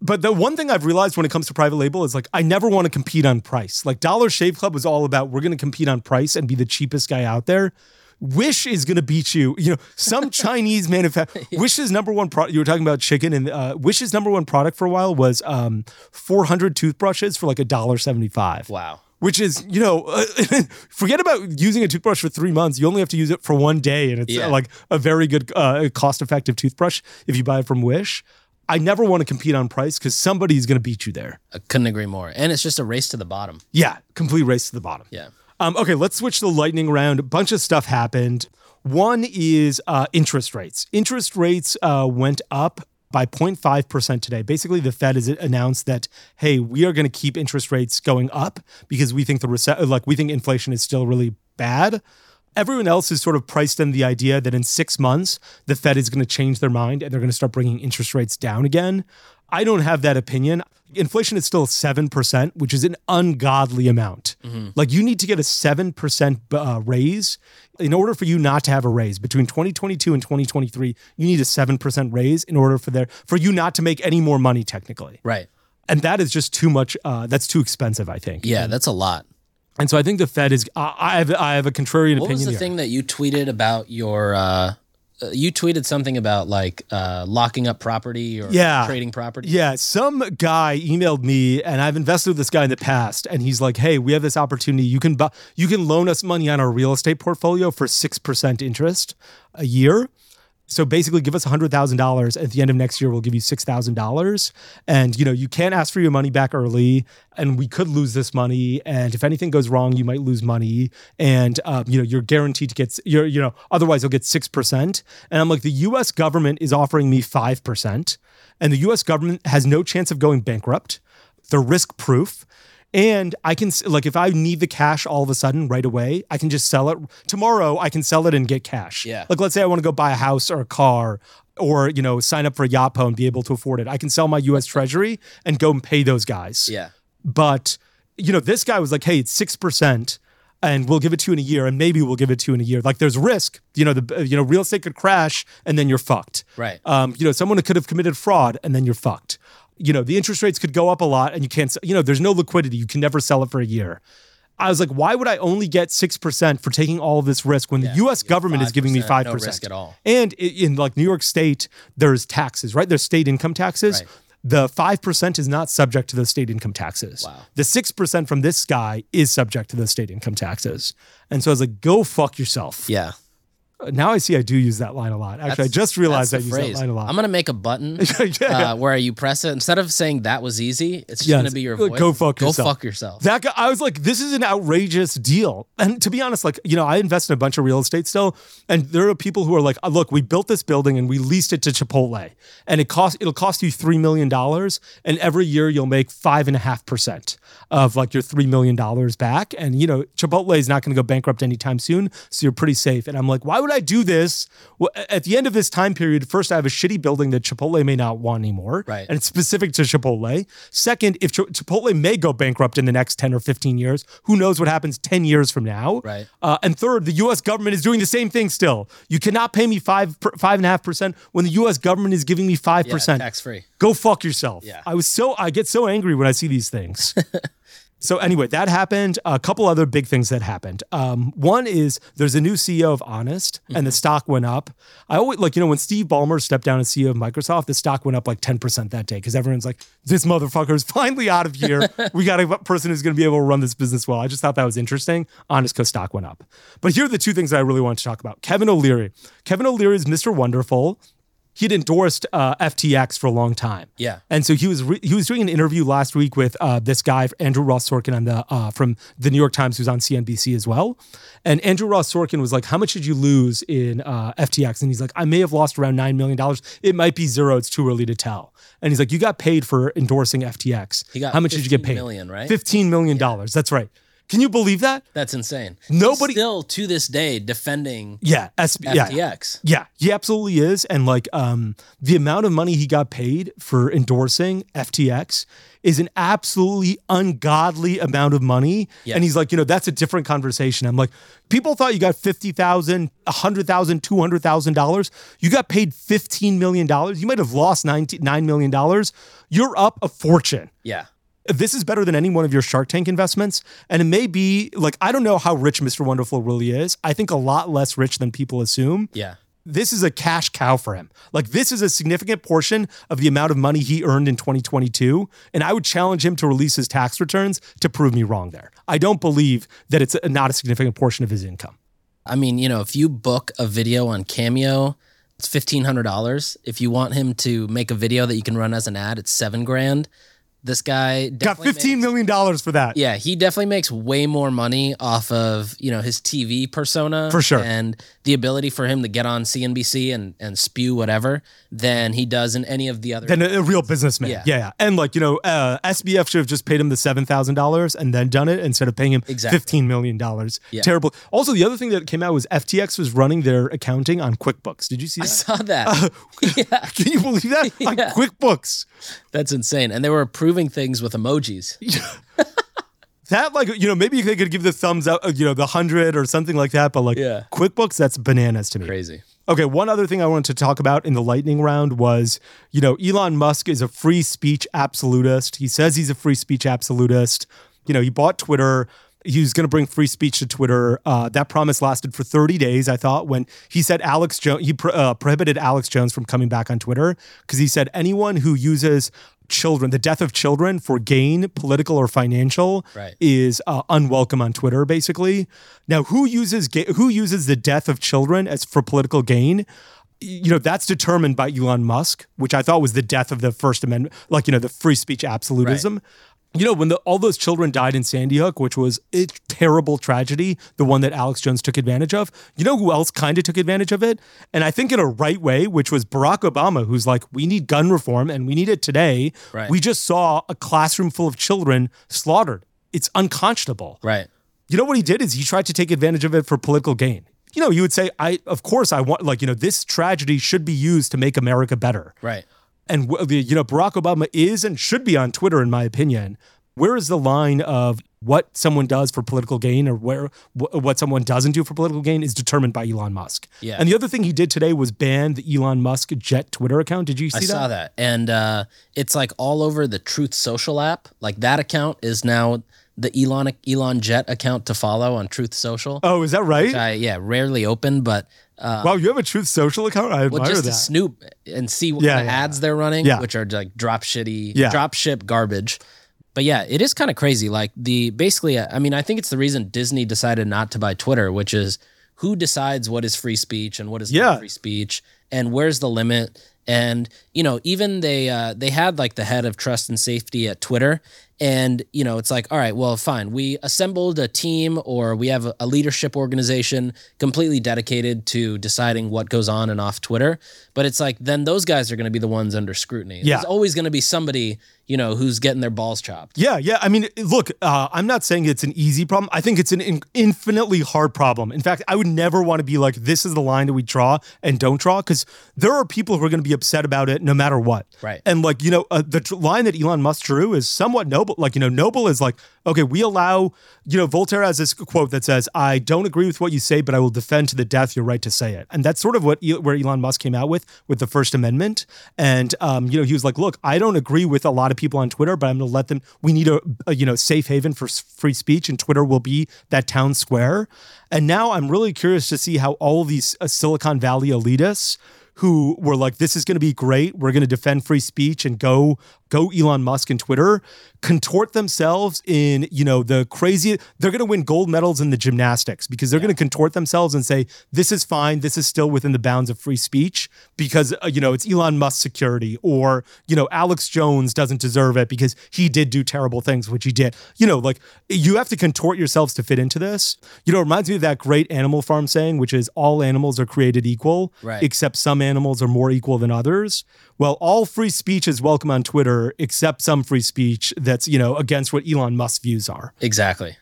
But the one thing I've realized when it comes to private label is like I never want to compete on price. Like Dollar Shave Club was all about we're going to compete on price and be the cheapest guy out there. Wish is going to beat you. You know, some Chinese manufacturer. Wish's number one product. You were talking about chicken, and uh, Wish's number one product for a while was um, 400 toothbrushes for like a dollar seventy-five. Wow. Which is, you know, forget about using a toothbrush for three months. You only have to use it for one day, and it's Yeah. uh, like a very good, uh, cost-effective toothbrush if you buy it from Wish. I never want to compete on price because somebody's going to beat you there. I couldn't agree more. And it's just a race to the bottom. Yeah, complete race to the bottom. Yeah. Um, okay, let's switch to the lightning round. A bunch of stuff happened. One is uh, interest rates. Interest rates uh, went up by 0.5% today. Basically, the Fed has announced that, hey, we are going to keep interest rates going up because we think the rece- like we think inflation is still really bad. Everyone else is sort of priced in the idea that in six months, the Fed is going to change their mind and they're going to start bringing interest rates down again. I don't have that opinion. Inflation is still 7%, which is an ungodly amount. Like you need to get a 7% uh, raise in order for you not to have a raise between 2022 and 2023. You need a 7% raise in order for there for you not to make any more money technically. Right. And that is just too much uh, that's too expensive, I think. Yeah, that's a lot. And so I think the Fed is I I have I have a contrarian What opinion was the here. thing that you tweeted about your uh uh, you tweeted something about like uh locking up property or Yeah. trading property. Yeah, some guy emailed me, and I've invested with this guy in the past, and he's like, "Hey, we have this opportunity. You can buy, you can loan us money on our real estate portfolio for six percent interest a year." So basically, give us hundred thousand dollars. At the end of next year, we'll give you six thousand dollars, and you know you can't ask for your money back early. And we could lose this money, and if anything goes wrong, you might lose money. And uh, you know you're guaranteed to get you're you know otherwise you'll get six percent. And I'm like, the U.S. government is offering me five percent, and the U.S. government has no chance of going bankrupt. They're risk proof. And I can like if I need the cash all of a sudden right away, I can just sell it tomorrow. I can sell it and get cash. Yeah. Like let's say I want to go buy a house or a car or you know sign up for a Yapo and be able to afford it. I can sell my U.S. Treasury and go and pay those guys. Yeah. But you know this guy was like, hey, it's six percent. And we'll give it to you in a year, and maybe we'll give it to you in a year. Like there's risk, you know. The you know real estate could crash, and then you're fucked. Right. Um, you know, someone could have committed fraud and then you're fucked. You know, the interest rates could go up a lot and you can't, you know, there's no liquidity. You can never sell it for a year. I was like, why would I only get 6% for taking all of this risk when the US government is giving me 5%? no risk at all. And in like New York State, there's taxes, right? There's state income taxes. Right. The 5% is not subject to the state income taxes. Wow. The 6% from this guy is subject to the state income taxes. And so I was like, go fuck yourself. Yeah. Now I see I do use that line a lot. Actually, I just realized I That's use the that phrase. line a lot. I'm gonna make a button Yeah. uh, where you press it instead of saying that was easy. It's just Yeah, gonna be your voice. go fuck go yourself. fuck yourself. That guy, I was like, this is an outrageous deal. And to be honest, like, you know, I invest in a bunch of real estate still. And there are people who are like, "Uh, look, we built this building and we leased it to Chipotle. And it cost it'll cost you three million dollars. And every year you'll make five and a half percent of like your three million dollars back. And you know, Chipotle is not going to go bankrupt anytime soon. So you're pretty safe. And I'm like, why would I do this? Well, at the end of this time period, first I have a shitty building that Chipotle may not want anymore. Right. And it's specific to Chipotle. Second, if Ch- Chipotle may go bankrupt in the next 10 or 15 years, who knows what happens 10 years from now? Right. Uh, and third, the US government is doing the same thing still. You cannot pay me five, five and a half percent when the US government is giving me 5%. tax free. Go fuck yourself. Yeah. I was so, I get so angry when I see these things. So anyway, that happened. A couple other big things that happened. Um, one is there's a new CEO of Honest, and the stock went up. I always like you know when Steve Ballmer stepped down as CEO of Microsoft, the stock went up like ten percent that day because everyone's like, this motherfucker is finally out of here. we got a person who's going to be able to run this business well. I just thought that was interesting. Honest co stock went up. But here are the two things that I really want to talk about. Kevin O'Leary. Kevin O'Leary is Mr. Wonderful he'd endorsed uh, FTX for a long time. Yeah. And so he was re- he was doing an interview last week with uh, this guy Andrew Ross Sorkin on the uh, from the New York Times, who's on CNBC as well. And Andrew Ross Sorkin was like, "How much did you lose in uh, FTX?" And he's like, "I may have lost around nine million dollars. It might be zero. It's too early to tell." And he's like, "You got paid for endorsing FTX. How much did you get paid? million, right? Fifteen million dollars. That's right. Can you believe that? That's insane. Nobody- He's still to this day defending Yeah. S- yeah. FTX. Yeah, he absolutely is. And like um the amount of money he got paid for endorsing FTX is an absolutely ungodly amount of money. Yeah. And he's like, you know, that's a different conversation. I'm like, people thought you got $50,000, $100,000, $200,000. You got paid $15 million. You might have lost $9 $9 million. You're up a fortune Yeah. This is better than any one of your Shark Tank investments. And it may be like, I don't know how rich Mr. Wonderful really is. I think a lot less rich than people assume. Yeah. This is a cash cow for him. Like, this is a significant portion of the amount of money he earned in 2022. And I would challenge him to release his tax returns to prove me wrong there. I don't believe that it's not a significant portion of his income. I mean, you know, if you book a video on Cameo, it's fifteen hundred dollars. If you want him to make a video that you can run as an ad, it's seven grand. This guy Got 15 makes- million dollars for that. Yeah, he definitely makes way more money off of you know his TV persona For sure. and the ability for him to get on CNBC and and spew whatever than he does in any of the other. Than a, a real businessman. Yeah. Yeah. yeah. And like, you know, uh, SBF should have just paid him the $7,000 and then done it instead of paying him Exactly. $15 million. Yeah. Terrible. Also, the other thing that came out was FTX was running their accounting on QuickBooks. Did you see I that? saw that. yeah, Can you believe that? On QuickBooks. that's insane. And they were approving things with emojis. That like you know maybe they could give the thumbs up uh, you know the hundred or something like that but like Yeah. QuickBooks that's bananas to me. Crazy. Okay, one other thing I wanted to talk about in the lightning round was, you know, Elon Musk is a free speech absolutist. He says he's a free speech absolutist. You know, he bought Twitter. He was going to bring free speech to Twitter. Uh, that promise lasted for 30 days, I thought, when he said Alex Jones, he pro- uh, prohibited Alex Jones from coming back on Twitter because he said anyone who uses children, the death of children for gain, political or financial, Right. is uh, unwelcome on Twitter. Basically, now who uses ga- who uses the death of children as for political gain? You know that's determined by Elon Musk, which I thought was the death of the First Amendment, like you know the free speech absolutism. You know when the, all those children died in Sandy Hook, which was a terrible tragedy, the one that Alex Jones took advantage of. You know who else kind of took advantage of it, and I think in a right way, which was Barack Obama, who's like, we need gun reform and we need it today. Right. We just saw a classroom full of children slaughtered. It's unconscionable. Right. You know what he did is he tried to take advantage of it for political gain. You know, he would say, "I of course I want like you know this tragedy should be used to make America better." Right. And you know, Barack Obama is and should be on Twitter, in my opinion. Where is the line of what someone does for political gain, or where wh- what someone doesn't do for political gain, is determined by Elon Musk. Yeah. And the other thing he did today was ban the Elon Musk Jet Twitter account. Did you see I that? I saw that. And uh, it's like all over the Truth Social app. Like that account is now the Elon Elon Jet account to follow on Truth Social. Oh, is that right? I yeah, rarely open, but uh, wow, you have a Truth Social account. I admire well, just that. snoop and see what Yeah, kind of yeah, ads they're running, Yeah. which are like drop shitty, drop ship garbage. But yeah, it is kind of crazy. Like the basically, I mean, I think it's the reason Disney decided not to buy Twitter, which is who decides what is free speech and what is not free speech, and where's the limit. And you know, even they uh, they had like the head of trust and safety at Twitter, and you know, it's like, all right, well, fine, we assembled a team or we have a, leadership organization completely dedicated to deciding what goes on and off Twitter. But it's like then those guys are going to be the ones under scrutiny. Yeah. There's always going to be somebody you know who's getting their balls chopped. Yeah, yeah. I mean, look, uh, I'm not saying it's an easy problem. I think it's an in- infinitely hard problem. In fact, I would never want to be like, this is the line that we draw and don't draw, because there are people who are going to be upset about it no matter what. Right. And like, you know, uh, the tr- line that Elon Musk drew is somewhat noble. Like, you know, noble is like, okay, we allow, you know, Voltaire has this quote that says, I don't agree with what you say, but I will defend to the death your right to say it. And that's sort of what, where Elon Musk came out with, with the First Amendment. And, um, you know, he was like, look, I don't agree with a lot of people on Twitter, but I'm going to let them, we need a, a, you know, safe haven for free speech and Twitter will be that town square. And now I'm really curious to see how all these uh, Silicon Valley elitists who were like, this is going to be great. We're going to defend free speech and go go Elon Musk and Twitter contort themselves in, you know, the crazy they're going to win gold medals in the gymnastics because they're yeah. going to contort themselves and say this is fine, this is still within the bounds of free speech because uh, you know, it's Elon Musk security or, you know, Alex Jones doesn't deserve it because he did do terrible things which he did. You know, like you have to contort yourselves to fit into this. You know, it reminds me of that great Animal Farm saying which is all animals are created equal right. except some animals are more equal than others. Well, all free speech is welcome on Twitter except some free speech that's, you know, against what Elon Musk's views are. Exactly.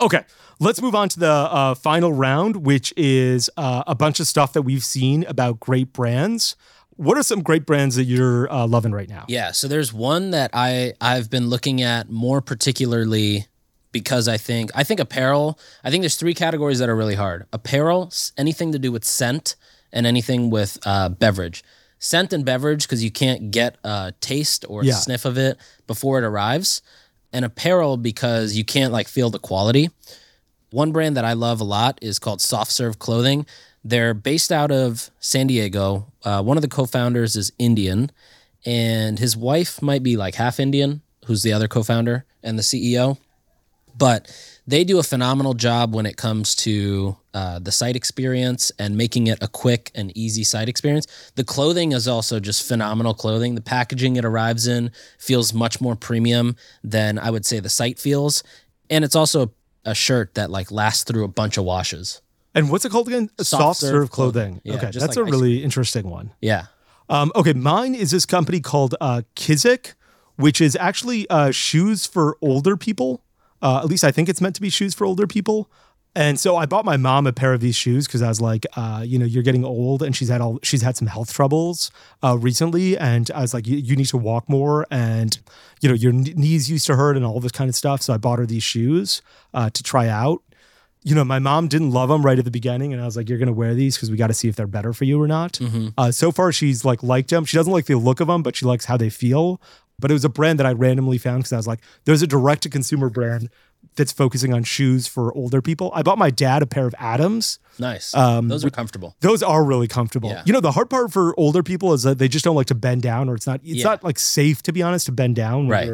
Okay, let's move on to the uh, final round, which is uh, a bunch of stuff that we've seen about great brands. What are some great brands that you're uh, loving right now? Yeah, so there's one that I I've been looking at more particularly because I think I think apparel. I think there's three categories that are really hard: apparel, anything to do with scent, and anything with uh, beverage scent and beverage because you can't get a taste or yeah. sniff of it before it arrives, and apparel because you can't like feel the quality. One brand that I love a lot is called Soft Serve Clothing. They're based out of San Diego. Uh, one of the co-founders is Indian, and his wife might be like half Indian, who's the other co-founder and the CEO. But they do a phenomenal job when it comes to uh, the site experience and making it a quick and easy site experience. The clothing is also just phenomenal clothing. The packaging it arrives in feels much more premium than I would say the site feels, and it's also a shirt that like lasts through a bunch of washes. And what's it called again? Soft, Soft serve, serve clothing. clothing. Yeah, okay, that's like a really interesting one. Yeah. Um, okay, mine is this company called uh, Kizik, which is actually uh, shoes for older people. Uh, at least I think it's meant to be shoes for older people. And so I bought my mom a pair of these shoes because I was like, uh, you know, you're getting old, and she's had all she's had some health troubles uh, recently, and I was like, you, need to walk more, and you know, your knees used to hurt and all this kind of stuff. So I bought her these shoes uh, to try out. You know, my mom didn't love them right at the beginning, and I was like, you're gonna wear these because we got to see if they're better for you or not. Mm-hmm. Uh, so far, she's like liked them. She doesn't like the look of them, but she likes how they feel. But it was a brand that I randomly found because I was like, there's a direct to consumer brand that's focusing on shoes for older people. I bought my dad a pair of Atoms. Nice. Um, those are comfortable. Those are really comfortable. Yeah. You know, the hard part for older people is that they just don't like to bend down, or it's not it's yeah. not like safe to be honest to bend down right.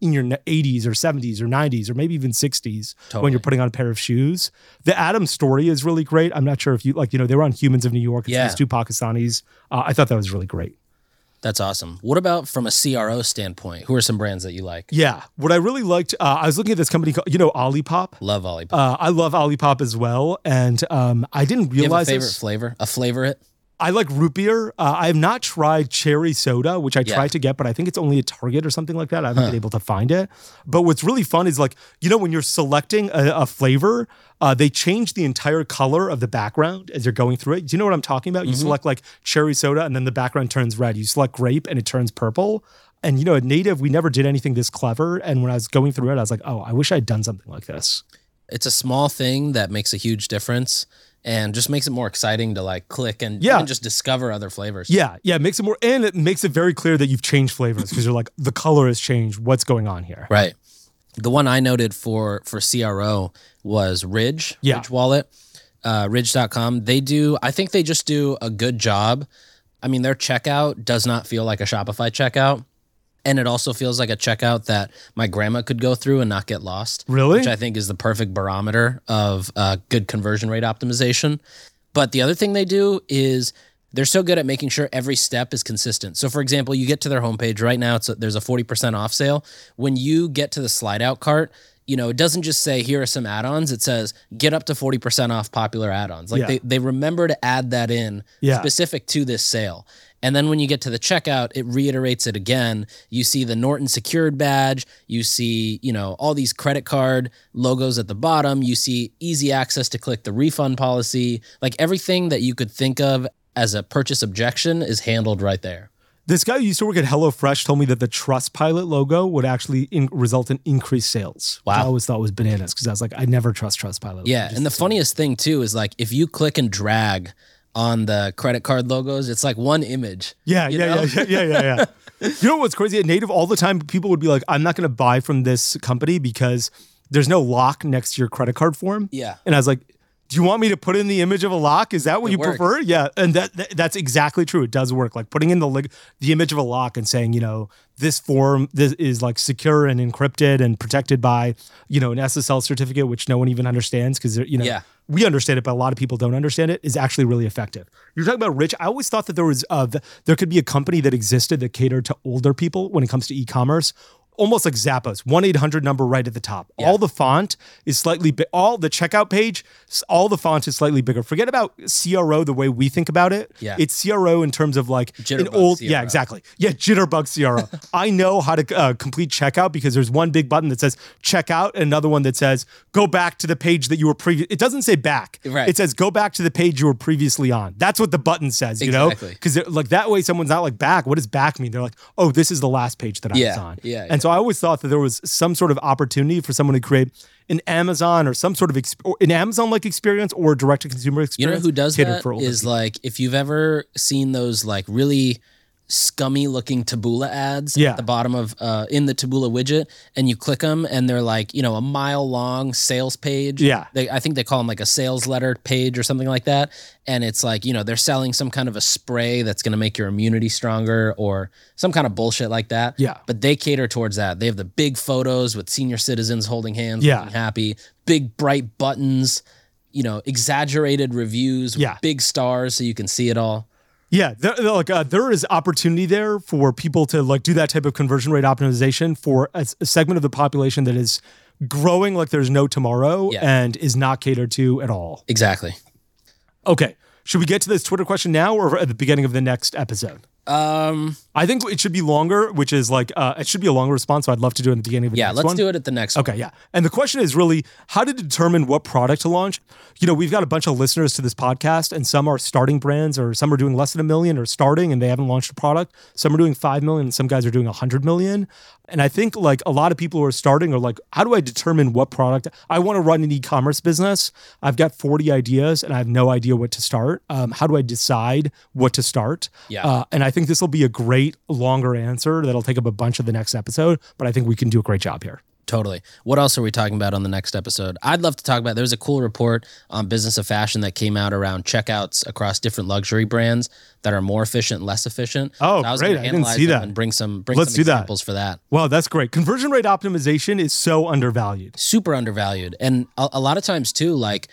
in your 80s or 70s or 90s or maybe even 60s totally. when you're putting on a pair of shoes. The Atoms story is really great. I'm not sure if you like, you know, they were on Humans of New York. It's yeah. these two Pakistanis. Uh, I thought that was really great. That's awesome. What about from a CRO standpoint? Who are some brands that you like? Yeah, what I really liked, uh, I was looking at this company called, you know, Olipop. Love Olipop. Uh, I love Olipop as well, and um, I didn't realize. You have a favorite this. flavor? A flavor it? I like root beer. Uh, I have not tried cherry soda, which I yeah. tried to get, but I think it's only at Target or something like that. I haven't huh. been able to find it. But what's really fun is like, you know, when you're selecting a, a flavor, uh, they change the entire color of the background as you're going through it. Do you know what I'm talking about? Mm-hmm. You select like cherry soda and then the background turns red. You select grape and it turns purple. And, you know, at Native, we never did anything this clever. And when I was going through it, I was like, oh, I wish I'd done something like this. It's a small thing that makes a huge difference and just makes it more exciting to like click and yeah. just discover other flavors. Yeah, yeah, it makes it more and it makes it very clear that you've changed flavors because you're like the color has changed. What's going on here? Right. The one I noted for for CRO was Ridge, yeah. Ridge Wallet, uh, Ridge.com. They do. I think they just do a good job. I mean, their checkout does not feel like a Shopify checkout and it also feels like a checkout that my grandma could go through and not get lost. Really? Which I think is the perfect barometer of uh, good conversion rate optimization. But the other thing they do is they're so good at making sure every step is consistent. So, for example, you get to their homepage right now. It's a, there's a forty percent off sale. When you get to the slide out cart, you know it doesn't just say here are some add-ons. It says get up to forty percent off popular add-ons. Like yeah. they they remember to add that in yeah. specific to this sale. And then when you get to the checkout, it reiterates it again. You see the Norton secured badge. You see, you know, all these credit card logos at the bottom. You see easy access to click the refund policy. Like everything that you could think of as a purchase objection is handled right there. This guy who used to work at HelloFresh told me that the Trustpilot logo would actually in- result in increased sales. Wow. I always thought was bananas because I was like, I never trust Trustpilot. Yeah, and the funniest thing too is like if you click and drag on the credit card logos, it's like one image. Yeah, yeah, yeah, yeah, yeah, yeah, yeah. you know what's crazy? At Native, all the time, people would be like, I'm not going to buy from this company because there's no lock next to your credit card form. Yeah. And I was like, do you want me to put in the image of a lock? Is that what It you works. prefer? Yeah, and that, that that's exactly true. It does work. Like putting in the lig- the image of a lock and saying, you know, this form this is like secure and encrypted and protected by, you know, an SSL certificate, which no one even understands because you know Yeah. we understand it, but a lot of people don't understand it, is actually really effective. You're talking about Ridge. I always thought that there was uh, there could be a company that existed that catered to older people when it comes to e-commerce. Almost like Zappos, one eight hundred number right at the top. Yeah. All the font is slightly bi- all the checkout page, all the font is slightly bigger. Forget about CRO the way we think about it. Yeah. it's CRO in terms of like an old. CRO. Yeah, exactly. Yeah, jitterbug CRO. I know how to uh, complete checkout because there's one big button that says checkout and another one that says go back to the page that you were previous. It doesn't say back. Right. It says go back to the page you were previously on. That's what the button says, you know? Because like that way someone's not like back. What does back mean? They're like, oh, this is the last page that I was on. yeah, And so I always thought that there was some sort of opportunity for someone to create an Amazon or some sort of exp- or an Amazon like experience or direct to consumer experience. You know who does that is people. like if you've ever seen those like really scummy looking Taboola ads Yeah. at the bottom of uh, in the Taboola widget, and you click them, and they're like you know a mile long sales page. Yeah. they, I think they call them like a sales letter page or something like that, and it's like you know they're selling some kind of a spray that's going to make your immunity stronger or some kind of bullshit like that. Yeah. but they cater towards that. They have the big photos with senior citizens holding hands, Yeah. looking happy, big bright buttons. You know, exaggerated reviews Yeah. big stars so you can see it all. Yeah, there, like uh, there is opportunity there for people to like do that type of conversion rate optimization for a, a segment of the population that is growing like there's no tomorrow Yeah. and is not catered to at all. Exactly. Okay, should we get to this Twitter question now or at the beginning of the next episode? Um, I think it should be longer, which is like uh, it should be a longer response. So I'd love to do it in the beginning of the yeah, next let's one. do it at the next Okay, yeah. And the question is really how to determine what product to launch. You know, we've got a bunch of listeners to this podcast, and some are starting brands, or some are doing less than a million or starting and they haven't launched a product. Some are doing 5 million, and some guys are doing a 100 million. And I think like a lot of people who are starting are like, how do I determine what product? I want to run an e commerce business. I've got 40 ideas and I have no idea what to start. Um, how do I decide what to start? Yeah. Uh, and I think this will be a great longer answer that'll take up a bunch of the next episode, but I think we can do a great job here. Totally. What else are we talking about on the next episode? I'd love to talk about. There's a cool report on Business of Fashion that came out around checkouts across different luxury brands that are more efficient, less efficient. Oh, I was great. I didn't see that. And bring some bring Let's some do that. examples for that. Wow, that's great. Conversion rate optimization is so undervalued. super undervalued and a, a lot of times too like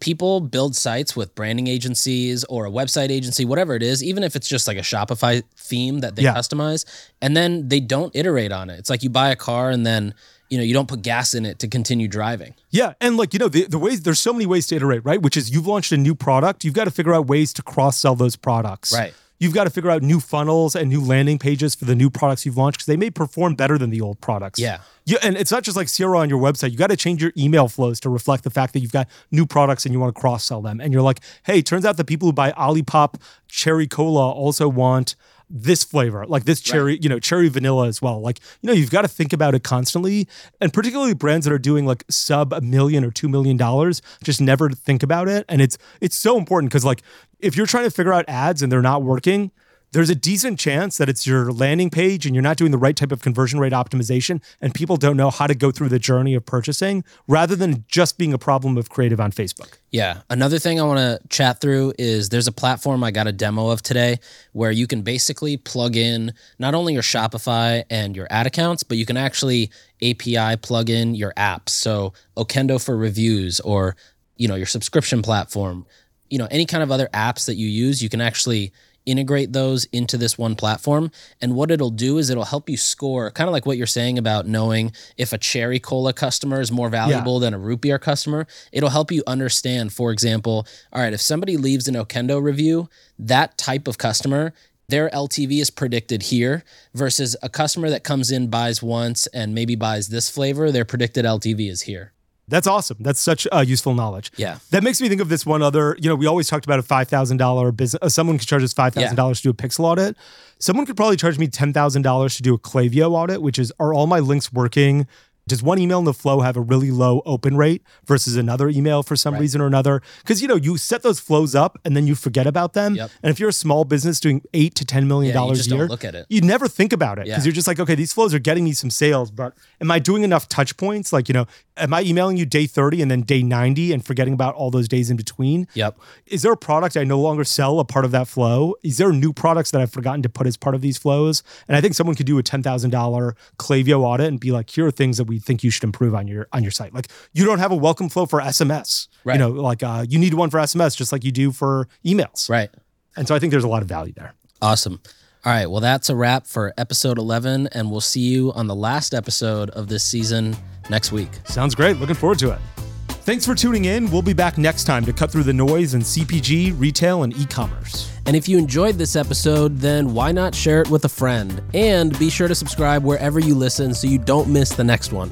people build sites with branding agencies or a website agency whatever it is even if it's just like a shopify theme that they Yeah. customize and then they don't iterate on it it's like you buy a car and then you know you don't put gas in it to continue driving Yeah, and like you know, the, the ways there's so many ways to iterate, right? Which is you've launched a new product, you've got to figure out ways to cross sell those products. Right. You've got to figure out new funnels and new landing pages for the new products you've launched because they may perform better than the old products. Yeah. Yeah, and it's not just like CRO on your website. You got to change your email flows to reflect the fact that you've got new products and you want to cross sell them. And you're like, hey, turns out the people who buy Olipop cherry cola also want this flavor, like this cherry, you know, cherry vanilla as well. Like, you know, you've got to think about it constantly. And particularly brands that are doing like sub a million or two million dollars, just never think about it. And it's it's so important because like if you're trying to figure out ads and they're not working, there's a decent chance that it's your landing page and you're not doing the right type of conversion rate optimization and people don't know how to go through the journey of purchasing rather than just being a problem of creative on Facebook. Yeah. Another thing I want to chat through is there's a platform I got a demo of today where you can basically plug in not only your Shopify and your ad accounts, but you can actually API plug in your apps. So Okendo for reviews or, you know, your subscription platform, you know, any kind of other apps that you use, you can actually integrate those into this one platform. And what it'll do is it'll help you score, kind of like what you're saying about knowing if a cherry cola customer is more valuable than a root beer customer. It'll help you understand, for example, all right, if somebody leaves an Okendo review, that type of customer, their LTV is predicted here versus a customer that comes in, buys once, and maybe buys this flavor, their predicted LTV is here. That's awesome. That's such uh, useful knowledge. Yeah. That makes me think of this one other. You know, we always talked about a five thousand dollar business. Uh, someone could charge us five thousand dollars to do a pixel audit. Someone could probably charge me ten thousand dollars to do a Klaviyo audit, which is are all my links working? Does one email in the flow have a really low open rate versus another email for some Right. reason or another? Because you know you set those flows up and then you forget about them. Yep. And if you're a small business doing eight to ten million dollars just a year, don't look at it. you never think about it because Yeah. you're just like, okay, these flows are getting me some sales, but am I doing enough touch points? Like, you know, am I emailing you day 30 and then day 90 and forgetting about all those days in between? Yep. Is there a product I no longer sell a part of that flow? Is there new products that I've forgotten to put as part of these flows? And I think someone could do a $10,000 Klaviyo audit and be like, here are things that we think you should improve on your on your site. Like you don't have a welcome flow for SMS. Right. You know, like uh, you need one for SMS just like you do for emails. Right. And so I think there's a lot of value there. Awesome. All right. Well, that's a wrap for episode 11, and we'll see you on the last episode of this season next week. Sounds great. Looking forward to it. Thanks for tuning in. We'll be back next time to cut through the noise in CPG, retail, and e commerce. And if you enjoyed this episode, then why not share it with a friend? And be sure to subscribe wherever you listen so you don't miss the next one.